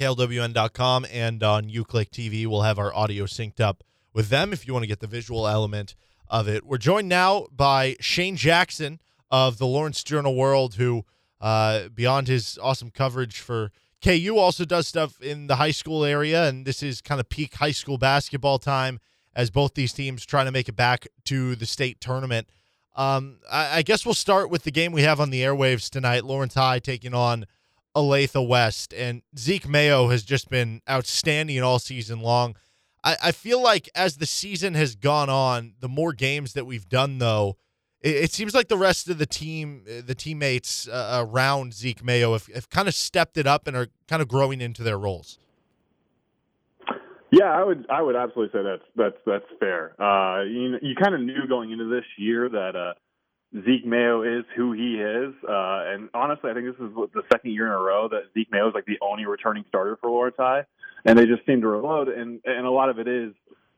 KLWN.com, and on UClick TV. We'll have our audio synced up with them if you want to get the visual element – of it. We're joined now by Shane Jackson of the Lawrence Journal World, who, uh, beyond his awesome coverage for KU, also does stuff in the high school area. And this is kind of peak high school basketball time as both these teams trying to make it back to the state tournament. Um, I, I guess we'll start with the game we have on the airwaves tonight Lawrence High taking on Olathe West. And Zeke Mayo has just been outstanding all season long. I, I feel like as the season has gone on, the more games that we've done, though, it, it seems like the rest of the team, uh, the teammates uh, around Zeke Mayo, have, have kind of stepped it up and are kind of growing into their roles. Yeah, I would I would absolutely say that's that's that's fair. Uh, you you kind of knew going into this year that uh, Zeke Mayo is who he is, uh, and honestly, I think this is the second year in a row that Zeke Mayo is like the only returning starter for Lawrence High and they just seem to reload. And and a lot of it is,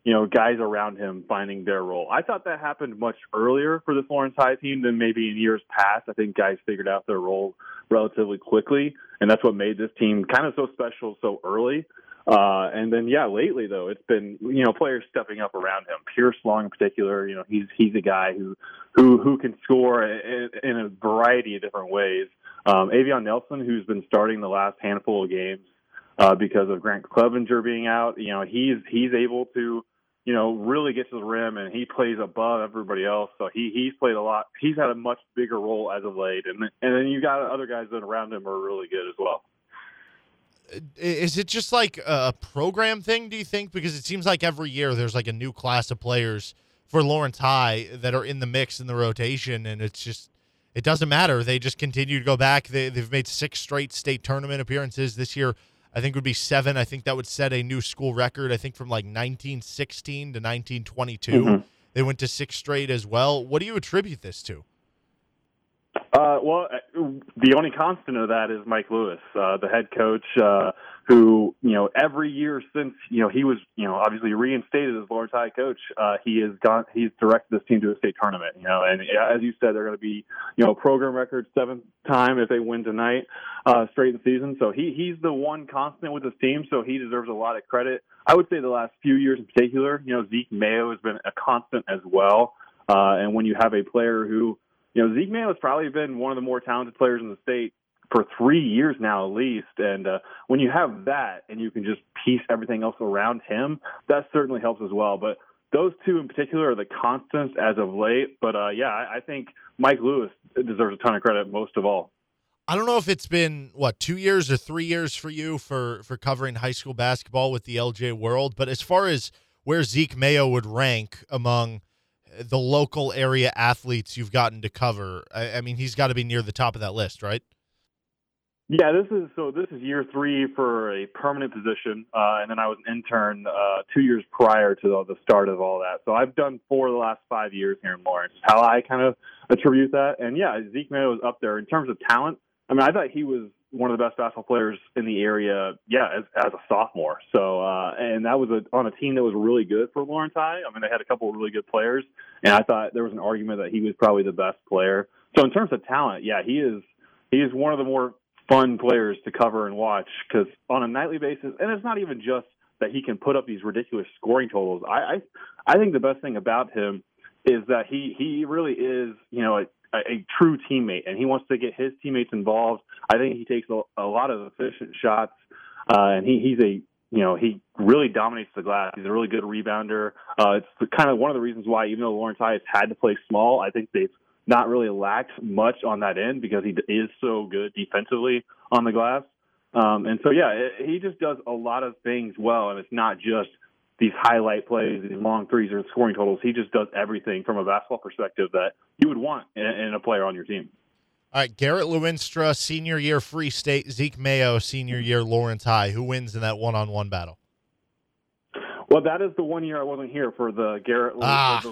you know, guys around him finding their role. I thought that happened much earlier for this Lawrence High team than maybe in years past. I think guys figured out their role relatively quickly, and that's what made this team kind of so special so early. Uh, and then yeah, lately though, it's been you know players stepping up around him. Pierce Long in particular, you know, he's he's a guy who who who can score in, in a variety of different ways. Um, Avion Nelson, who's been starting the last handful of games, uh, because of Grant Clevenger being out. You know, he's he's able to, you know, really get to the rim and he plays above everybody else. So he he's played a lot. He's had a much bigger role as of late, and and then you got other guys that around him are really good as well. Is it just like a program thing? Do you think? Because it seems like every year there's like a new class of players for Lawrence High that are in the mix in the rotation, and it's just it doesn't matter. They just continue to go back. They, they've made six straight state tournament appearances this year. I think would be seven. I think that would set a new school record. I think from like 1916 to 1922, mm-hmm. they went to six straight as well. What do you attribute this to? Uh, well, uh, the only constant of that is Mike Lewis, uh, the head coach. Uh, who, you know, every year since, you know, he was, you know, obviously reinstated as Lawrence High coach, uh, he has gone, he's directed this team to a state tournament, you know, and as you said, they're going to be, you know, program record seventh time if they win tonight, uh, straight in season. So he, he's the one constant with this team. So he deserves a lot of credit. I would say the last few years in particular, you know, Zeke Mayo has been a constant as well. Uh, and when you have a player who, you know, Zeke Mayo has probably been one of the more talented players in the state for three years now at least. And uh, when you have that and you can just piece everything else around him, that certainly helps as well. But those two in particular are the constants as of late. But uh, yeah, I, I think Mike Lewis deserves a ton of credit most of all. I don't know if it's been what two years or three years for you for for covering high school basketball with the LJ World, but as far as where Zeke Mayo would rank among the local area athletes you've gotten to cover, I, I mean, he's got to be near the top of that list, right? Yeah, this is so. This is year three for a permanent position, uh, and then I was an intern uh, two years prior to the, the start of all that. So I've done four the last five years here in Lawrence. How I kind of attribute that, and yeah, Zeke Mayo is up there in terms of talent. I mean, I thought he was one of the best basketball players in the area. Yeah, as, as a sophomore. So, uh, and that was a, on a team that was really good for Lawrence High. I mean, they had a couple of really good players, and I thought there was an argument that he was probably the best player. So in terms of talent, yeah, he is he is one of the more fun players to cover and watch because on a nightly basis, and it's not even just that he can put up these ridiculous scoring totals. I I, I think the best thing about him is that he he really is you know a, a true teammate and he wants to get his teammates involved. I think he takes a, a lot of efficient shots, uh, and he he's a you know, he really dominates the glass. He's a really good rebounder. Uh, it's kind of one of the reasons why, even though Lawrence High has had to play small, I think they've not really lacked much on that end because he is so good defensively on the glass. Um, and so, yeah, it, he just does a lot of things well, and it's not just these highlight plays, these long threes, or scoring totals. He just does everything from a basketball perspective that you would want in, in a player on your team. All right, Garrett Luinstra, senior year Free State, Zeke Mayo, senior year Lawrence High. Who wins in that one on one battle? Well, that is the one year I wasn't here for the Garrett ah.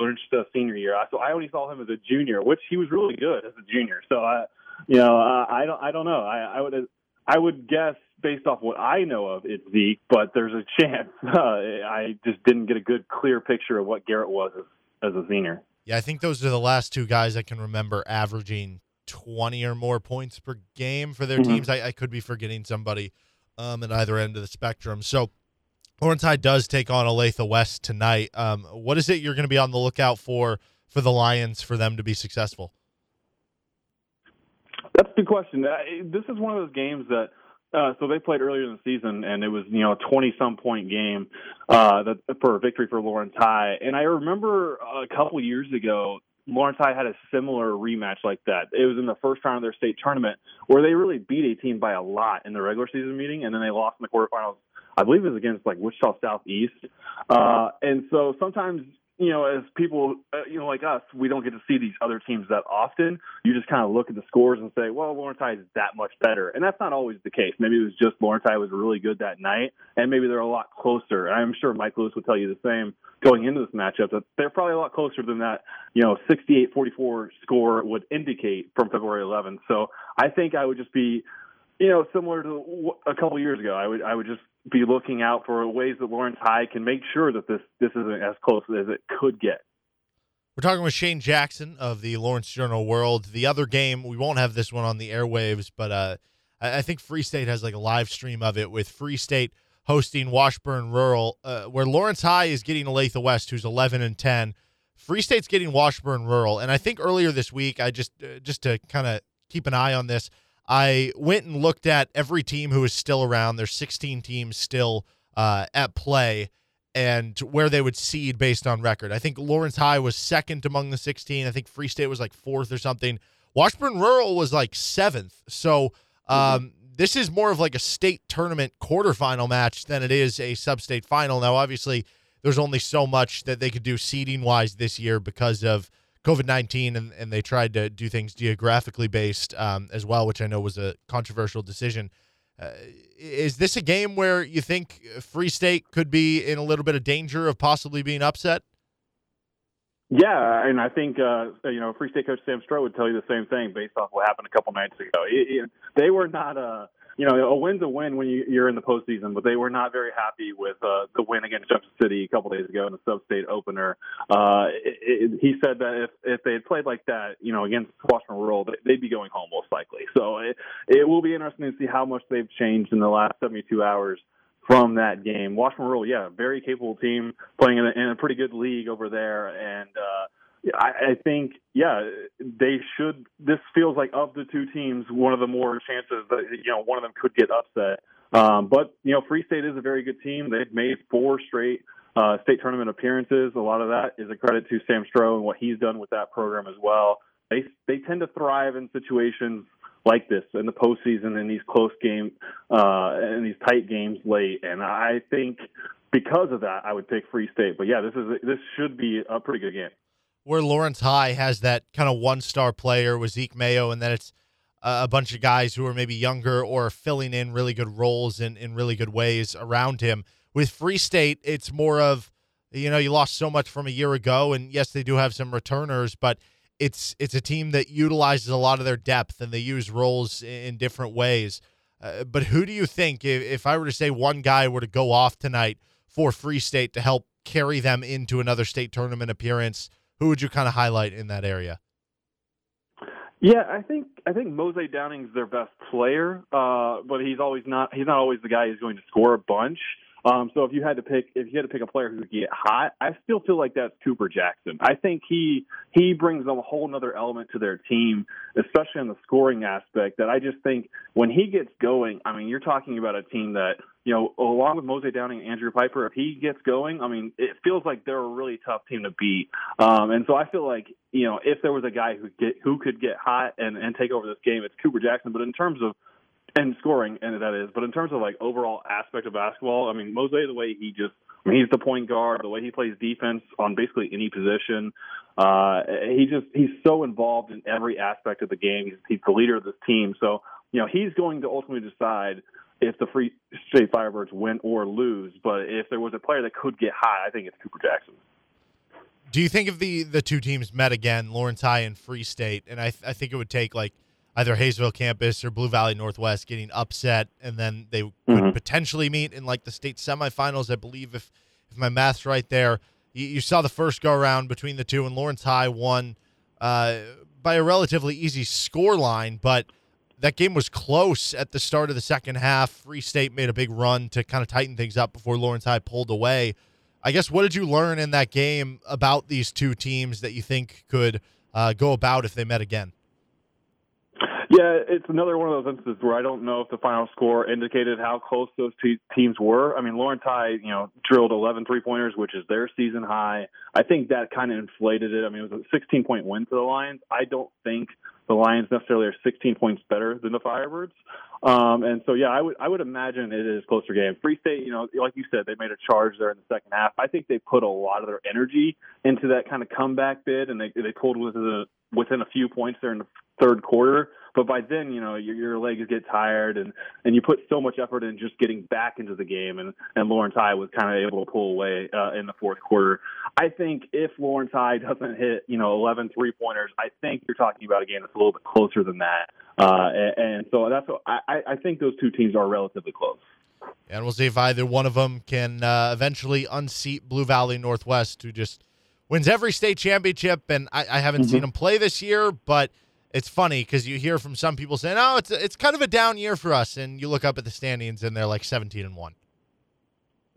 Luinstra senior year. So I only saw him as a junior, which he was really good as a junior. So I, you know, I don't, I don't know. I, I would, I would guess based off what I know of, it's Zeke, but there's a chance. Uh, I just didn't get a good, clear picture of what Garrett was as, as a senior. Yeah, I think those are the last two guys I can remember averaging 20 or more points per game for their mm-hmm. teams. I, I, could be forgetting somebody um, at either end of the spectrum. So Lawrence High does take on Olathe West tonight. Um, what is it you're going to be on the lookout for for the Lions for them to be successful? That's a good question. This is one of those games that uh, so they played earlier in the season, and it was you know a twenty some point game uh, that, for a victory for Lawrence High. And I remember a couple years ago, Lawrence High had a similar rematch like that. It was in the first round of their state tournament where they really beat a team by a lot in the regular season meeting, and then they lost in the quarterfinals. I believe it was against like Wichita Southeast. Uh, and so sometimes you know, as people, uh, you know, like us, we don't get to see these other teams that often. You just kind of look at the scores and say, well, Lawrence High is that much better. And that's not always the case. Maybe it was just Lawrence High was really good that night, and maybe they're a lot closer. I'm sure Mike Lewis would tell you the same going into this matchup, that they're probably a lot closer than that, you know, 68-44 score would indicate from February 11th. So I think I would just be, you know, similar to a couple years ago. I would I would just be looking out for ways that Lawrence High can make sure that this this isn't as close as it could get. We're talking with Shane Jackson of the Lawrence Journal World. The other game, we won't have this one on the airwaves, but uh, I, think Free State has like a live stream of it with Free State hosting Washburn Rural, uh, where Lawrence High is getting Olathe West, who's 11 and 10. Free State's getting Washburn Rural, and I think earlier this week, I just uh, just to kind of keep an eye on this. I went and looked at every team who is still around. There's 16 teams still uh, at play and where they would seed based on record. I think Lawrence High was second among the 16. I think Free State was like fourth or something. Washburn Rural was like seventh. So um, mm-hmm. this is more of like a state tournament quarterfinal match than it is a sub-state final. Now, obviously, there's only so much that they could do seeding wise this year because of COVID 19 and, and they tried to do things geographically based um, as well, which I know was a controversial decision. Uh, is this a game where you think Free State could be in a little bit of danger of possibly being upset? Yeah, and I think uh, you know Free State coach Sam Stroh would tell you the same thing based off what happened a couple nights ago. It, it, they were not uh, you know, a win's a win when you, you're in the postseason, but they were not very happy with uh, the win against Junction City a couple days ago in the sub-state opener. Uh, it, it, he said that if if they had played like that, you know, against Washburn Rural, they'd be going home most likely. So it, it will be interesting to see how much they've changed in the last 72 hours from that game. Washburn Rural, yeah, very capable team playing in a, in a pretty good league over there, and uh, I, think, yeah, they should. This feels like of the two teams, one of the more chances that you know one of them could get upset. Um, but you know, Free State is a very good team. They've made four straight uh, state tournament appearances. A lot of that is a credit to Sam Stroh and what he's done with that program as well. They they tend to thrive in situations like this in the postseason in these close game uh, in these tight games late. And I think because of that, I would pick Free State. But yeah, this is this should be a pretty good game where Lawrence High has that kind of one star player with Zeke Mayo, and then it's a bunch of guys who are maybe younger or filling in really good roles in, in really good ways around him. With Free State, it's more of, you know, you lost so much from a year ago, and yes, they do have some returners, but it's it's a team that utilizes a lot of their depth and they use roles in different ways. Uh, but who do you think, if, if I were to say one guy were to go off tonight for Free State to help carry them into another state tournament appearance? Who would you kind of highlight in that area? Yeah, I think I think Mose Downing's their best player, uh, but he's always not he's not always the guy who's going to score a bunch. Um, so if you had to pick if you had to pick a player who could get hot, I still feel like that's Cooper Jackson. I think he he brings a whole other element to their team, especially on the scoring aspect. That I just think when he gets going, I mean, you're talking about a team that you know, along with Mose Downing and Andrew Piper, if he gets going, I mean, it feels like they're a really tough team to beat. Um, and so I feel like, you know, if there was a guy who get who could get hot and and take over this game, it's Cooper Jackson. But in terms of and scoring, and that is. But in terms of like overall aspect of basketball, I mean, Mose, the way he just, I mean, he's the point guard, the way he plays defense on basically any position. Uh, he just, he's so involved in every aspect of the game. He's, he's the leader of this team. So, you know, he's going to ultimately decide if the Free State Firebirds win or lose. But if there was a player that could get high, I think it's Cooper Jackson. Do you think if the the two teams met again, Lawrence High and Free State, and I, th- I think it would take like either Haysville campus or Blue Valley Northwest getting upset, and then they Mm-hmm. could potentially meet in like the state semifinals. I believe if if my math's right there, you, you saw the first go around between the two, and Lawrence High won uh, by a relatively easy score line, but that game was close at the start of the second half. Free State made a big run to kind of tighten things up before Lawrence High pulled away. I guess what did you learn in that game about these two teams that you think could uh, go about if they met again? Yeah, it's another one of those instances where I don't know if the final score indicated how close those two teams were. I mean, Lawrence High, you know, drilled 11 three pointers, which is their season high. I think that kind of inflated it. I mean, it was a 16 point win for the Lions. I don't think the Lions necessarily are 16 points better than the Firebirds. Um, and so, yeah, I would I would imagine it is closer game. Free State, you know, like you said, they made a charge there in the second half. I think they put a lot of their energy into that kind of comeback bid, and they they pulled within a, within a few points there in the third quarter. But by then, you know, your, your legs get tired, and and you put so much effort in just getting back into the game. And and Lawrence High was kind of able to pull away uh, in the fourth quarter. I think if Lawrence High doesn't hit, you know, 11 three pointers, I think you're talking about a game that's a little bit closer than that. Uh, and, and so that's what I, I think those two teams are relatively close. And we'll see if either one of them can uh, eventually unseat Blue Valley Northwest, who just wins every state championship. And I, I haven't seen them play this year, but it's funny because you hear from some people saying, "Oh, it's it's kind of a down year for us," and you look up at the standings and they're like 17 and one.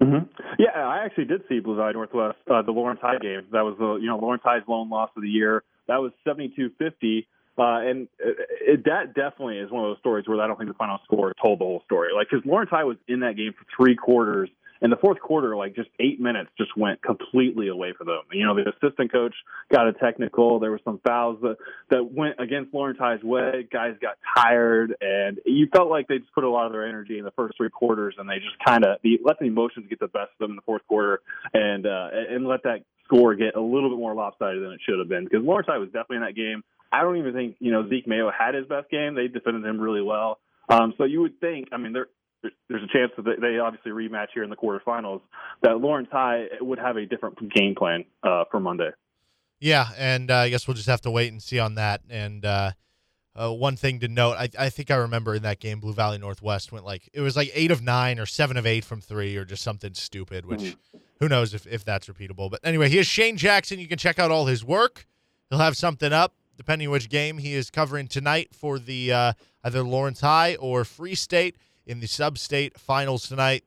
Mm-hmm. Yeah, I actually did see Blue Valley Northwest, uh, the Lawrence High game. That was the you know Lawrence High's lone loss of the year. That was 72-50. Uh, and it, it, that definitely is one of those stories where I don't think the final score told the whole story. Like, because Lawrence High was in that game for three quarters, and the fourth quarter, like just eight minutes, just went completely away for them. You know, the assistant coach got a technical. There were some fouls that that went against Lawrence High's way. Guys got tired, and you felt like they just put a lot of their energy in the first three quarters, and they just kind of let the emotions get the best of them in the fourth quarter, and uh, and let that score get a little bit more lopsided than it should have been. Because Lawrence High was definitely in that game. I don't even think you know Zeke Mayo had his best game. They defended him really well. Um, so you would think, I mean, there there's a chance that they obviously rematch here in the quarterfinals. That Lawrence High would have a different game plan uh, for Monday. Yeah, and uh, I guess we'll just have to wait and see on that. And uh, uh, one thing to note, I, I think I remember in that game, Blue Valley Northwest went like it was like eight of nine or seven of eight from three or just something stupid. Which Mm-hmm. who knows if if that's repeatable. But anyway, here's Shane Jackson. You can check out all his work. He'll have something up depending which game he is covering tonight for the uh, either Lawrence High or Free State in the sub-state finals tonight.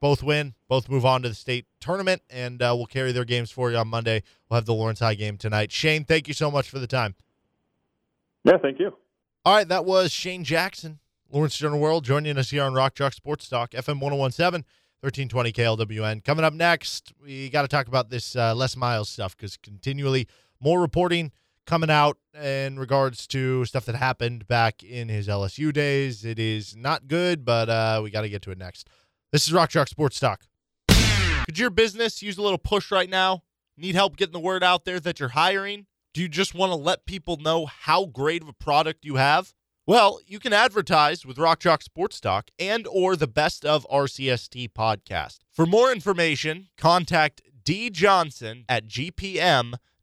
Both win, both move on to the state tournament, and uh, we'll carry their games for you on Monday. We'll have the Lawrence High game tonight. Shane, thank you so much for the time. Yeah, thank you. All right, that was Shane Jackson, Lawrence Journal World, joining us here on Rock Chalk Sports Talk, FM 1017, 1320 KLWN. Coming up next, we got to talk about this uh, Les Miles stuff because continually more reporting coming out in regards to stuff that happened back in his LSU days. It is not good, but uh, we got to get to it next. This is Rock Chalk Sports Talk. Could your business use a little push right now? Need help getting the word out there that you're hiring? Do you just want to let people know how great of a product you have? Well, you can advertise with Rock Chalk Sports Talk and or the Best of RCST podcast. For more information, contact D Johnson at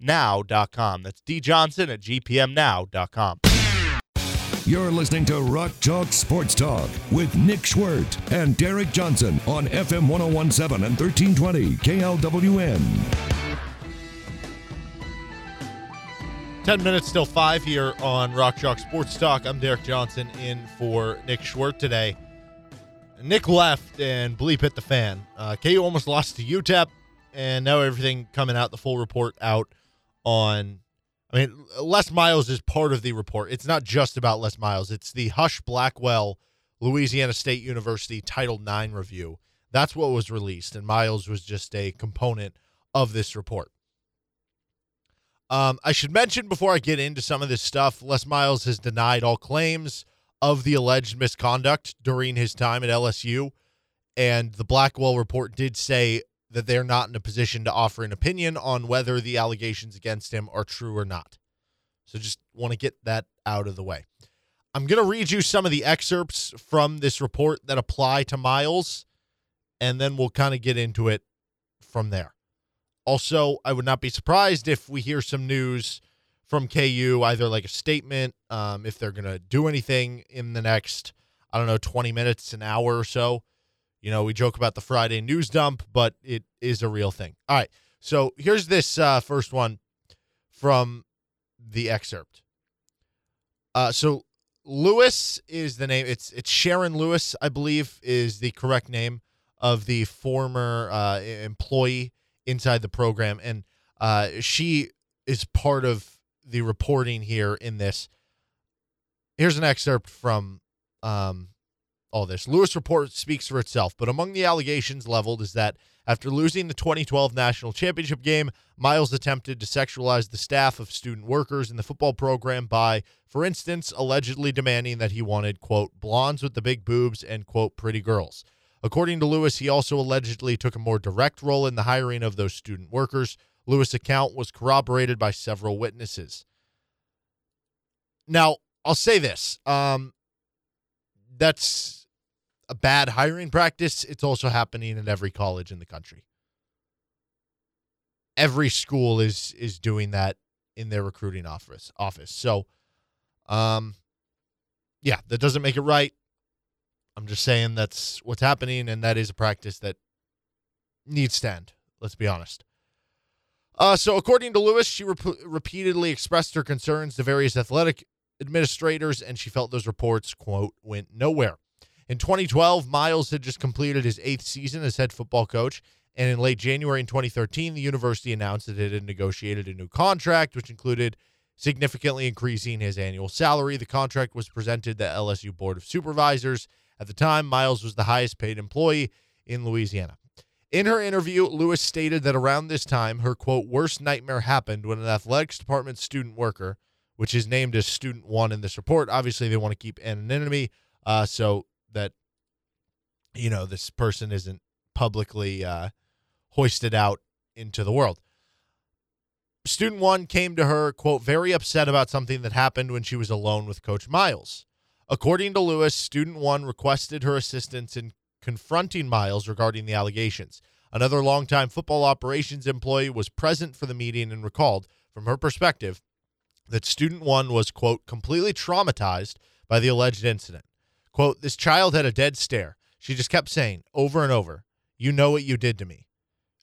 gpmnow.com. That's D Johnson at gpmnow.com. You're listening to Rock Chalk Sports Talk with Nick Schwerdt and Derek Johnson on FM 1017 and 1320 KLWN. 10 minutes till 5 here on Rock Chalk Sports Talk. I'm Derek Johnson in for Nick Schwerdt today. Nick left and bleep hit the fan. Uh, KU almost lost to UTEP, and now everything coming out, the full report out on. I mean, Les Miles is part of the report. It's not just about Les Miles, it's the Husch Blackwell Louisiana State University Title IX review. That's what was released, and Miles was just a component of this report. Um, I should mention before I get into some of this stuff, Les Miles has denied all claims of the alleged misconduct during his time at LSU. And the Blackwell report did say that they're not in a position to offer an opinion on whether the allegations against him are true or not. So just want to get that out of the way. I'm going to read you some of the excerpts from this report that apply to Miles, and then we'll kind of get into it from there. Also, I would not be surprised if we hear some news from KU, either like a statement, um, if they're going to do anything in the next, I don't know, 20 minutes, an hour or so. You know, we joke about the Friday news dump, but it is a real thing. All right. So here's this uh, first one from the excerpt. Uh, so Lewis is the name. It's it's Sharon Lewis, I believe, is the correct name of the former uh, employee inside the program, and uh, she is part of the reporting here in this. Here's an excerpt from um, all this. Lewis report speaks for itself, but among the allegations leveled is that after losing the 2012 national championship game, Miles attempted to sexualize the staff of student workers in the football program by, for instance, allegedly demanding that he wanted, quote, blondes with the big boobs and, quote, pretty girls. According to Lewis, he also allegedly took a more direct role in the hiring of those student workers. Lewis' account was corroborated by several witnesses. Now, I'll say this. Um, that's a bad hiring practice. It's also happening at every college in the country. Every school is is doing that in their recruiting office office. So um yeah, that doesn't make it right. I'm just saying that's what's happening, and that is a practice that needs to end. Let's be honest. Uh, so, according to Lewis, she rep- repeatedly expressed her concerns to various athletic administrators, and she felt those reports, quote, went nowhere. In 2012, Miles had just completed his eighth season as head football coach, and in late January in 2013, the university announced that it had negotiated a new contract, which included significantly increasing his annual salary. The contract was presented to the LSU Board of Supervisors, at the time, Miles was the highest paid employee in Louisiana. In her interview, Lewis stated that around this time, her quote, worst nightmare happened when an athletics department student worker, which is named as student one in this report, obviously they want to keep anonymity uh, so that, you know, this person isn't publicly uh, hoisted out into the world. Student one came to her, quote, very upset about something that happened when she was alone with Coach Miles. According to Lewis, student one requested her assistance in confronting Miles regarding the allegations. Another longtime football operations employee was present for the meeting and recalled, from her perspective, that student one was, quote, completely traumatized by the alleged incident. Quote, this child had a dead stare. She just kept saying over and over, You know what you did to me.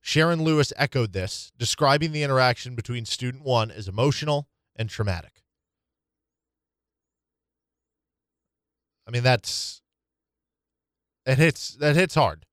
Sharon Lewis echoed this, describing the interaction between student one as emotional and traumatic. I mean, that's it hits that hits hard.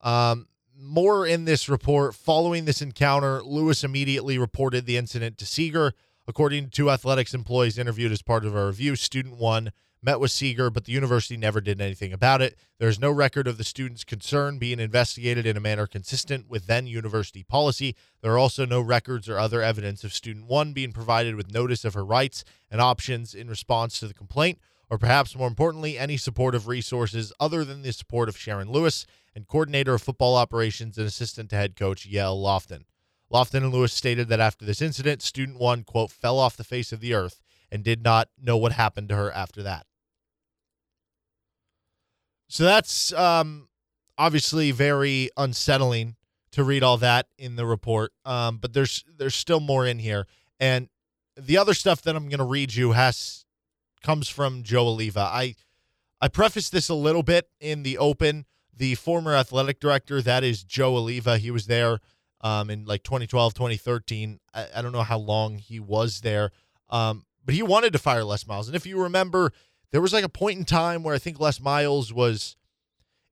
Um, more in this report. Following this encounter, Lewis immediately reported the incident to Segar. According to two athletics employees interviewed as part of a review, student one met with Segar, but the university never did anything about it. There is no record of the student's concern being investigated in a manner consistent with then university policy. There are also no records or other evidence of student one being provided with notice of her rights and options in response to the complaint or perhaps more importantly, any supportive resources other than the support of Sharon Lewis and coordinator of football operations and assistant to head coach Yale Lofton. Lofton and Lewis stated that after this incident, student one, quote, fell off the face of the earth and did not know what happened to her after that. So that's um, obviously very unsettling to read all that in the report. Um, but there's there's still more in here, and the other stuff that I'm going to read you has comes from Joe Alleva. I I preface this a little bit in the open. The former athletic director, that is Joe Alleva, he was there um, in like 2012, 2013. I, I don't know how long he was there, um, but he wanted to fire Les Miles. And if you remember, there was like a point in time where I think Les Miles was,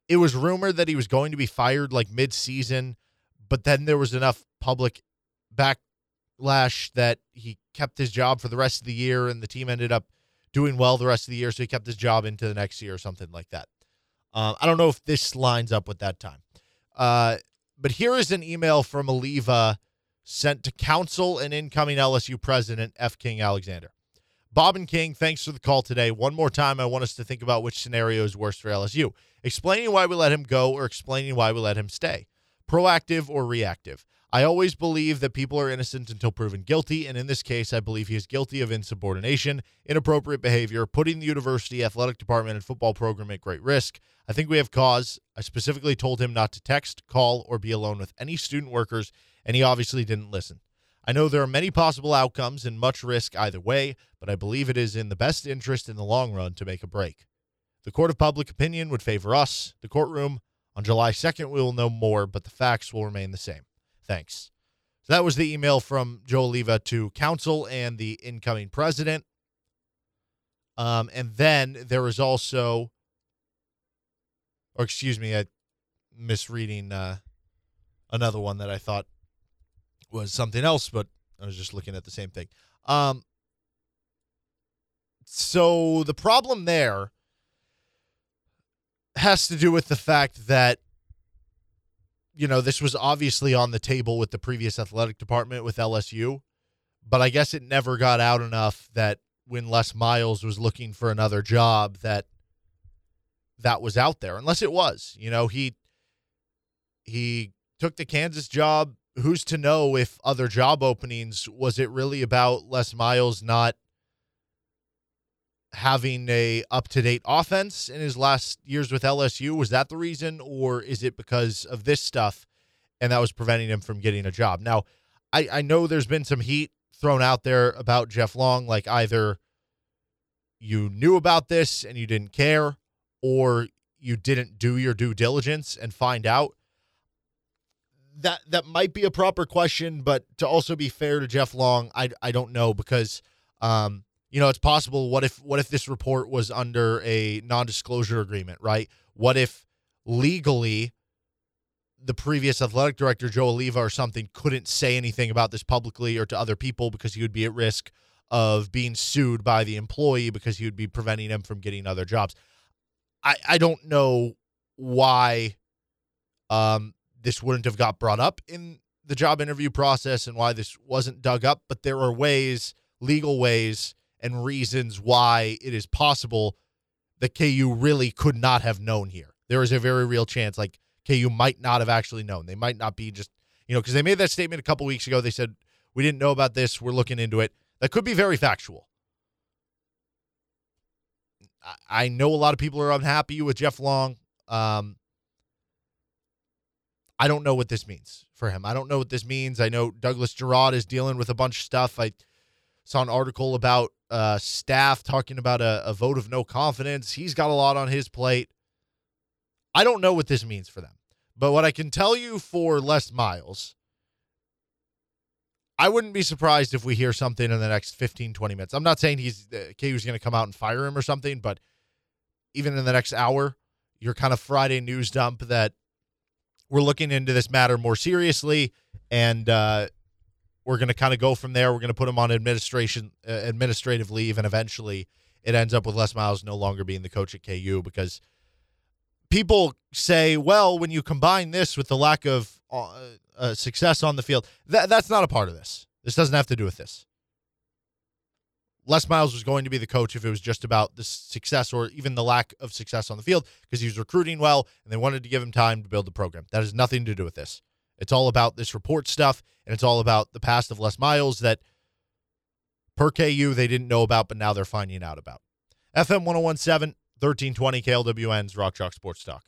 it was rumored that he was going to be fired like mid season, but then there was enough public backlash that he kept his job for the rest of the year and the team ended up doing well the rest of the year. So he kept his job into the next year or something like that. Um, I don't know if this lines up with that time. Uh, but here is an email from Alleva sent to counsel and incoming LSU president F. King Alexander. Bob and King, thanks for the call today. One more time, I want us to think about which scenario is worse for LSU explaining why we let him go or explaining why we let him stay. Proactive or reactive. I always believe that people are innocent until proven guilty, and in this case, I believe he is guilty of insubordination, inappropriate behavior, putting the university athletic department and football program at great risk. I think we have cause. I specifically told him not to text, call, or be alone with any student workers, and he obviously didn't listen. I know there are many possible outcomes and much risk either way, but I believe it is in the best interest in the long run to make a break. The court of public opinion would favor us. The courtroom on July 2nd, we will know more, but the facts will remain the same. Thanks. So that was the email from Joe Alleva to counsel and the incoming president. Um, and then there was also, or excuse me, I misreading uh, another one that I thought was something else, but I was just looking at the same thing. Um, so the problem there has to do with the fact that you know, this was obviously on the table with the previous athletic department with LSU, but I guess it never got out enough that when Les Miles was looking for another job that that was out there unless it was. You know, he he took the Kansas job. Who's to know if other job openings was it really about Les Miles not having a up-to-date offense in his last years with LSU was that the reason or is it because of this stuff and that was preventing him from getting a job? Now I, I know there's been some heat thrown out there about Jeff Long like either you knew about this and you didn't care or you didn't do your due diligence and find out that that might be a proper question but to also be fair to Jeff Long I I don't know because um you know, it's possible. What if what if this report was under a non-disclosure agreement, right? What if legally the previous athletic director Joe Alleva or something couldn't say anything about this publicly or to other people because he would be at risk of being sued by the employee because he would be preventing him from getting other jobs. I I don't know why um this wouldn't have got brought up in the job interview process and why this wasn't dug up, but there are ways, legal ways and reasons why it is possible that KU really could not have known here. There is a very real chance like KU might not have actually known. They might not be just, you know, because they made that statement a couple weeks ago. They said, we didn't know about this. We're looking into it. That could be very factual. I know a lot of people are unhappy with Jeff Long. Um, I don't know what this means for him. I don't know what this means. I know Douglas Girod is dealing with a bunch of stuff. I saw an article about uh, staff talking about a, a vote of no confidence. He's got a lot on his plate. I don't know what this means for them. But what I can tell you for Les Miles, I wouldn't be surprised if we hear something in the next 15, 20 minutes. I'm not saying he's uh, KU's going to come out and fire him or something, but even in the next hour, your kind of Friday news dump that we're looking into this matter more seriously and uh, we're going to kind of go from there. We're going to put him on administration uh, administrative leave, and eventually it ends up with Les Miles no longer being the coach at KU because people say, well, when you combine this with the lack of uh, uh, success on the field, that that's not a part of this. This doesn't have to do with this. Les Miles was going to be the coach if it was just about the success or even the lack of success on the field because he was recruiting well and they wanted to give him time to build the program. That has nothing to do with this. It's all about this report stuff, and it's all about the past of Les Miles that per KU they didn't know about, but now they're finding out about. FM 1017, 1320 KLWN's Rock Chalk Sports Talk.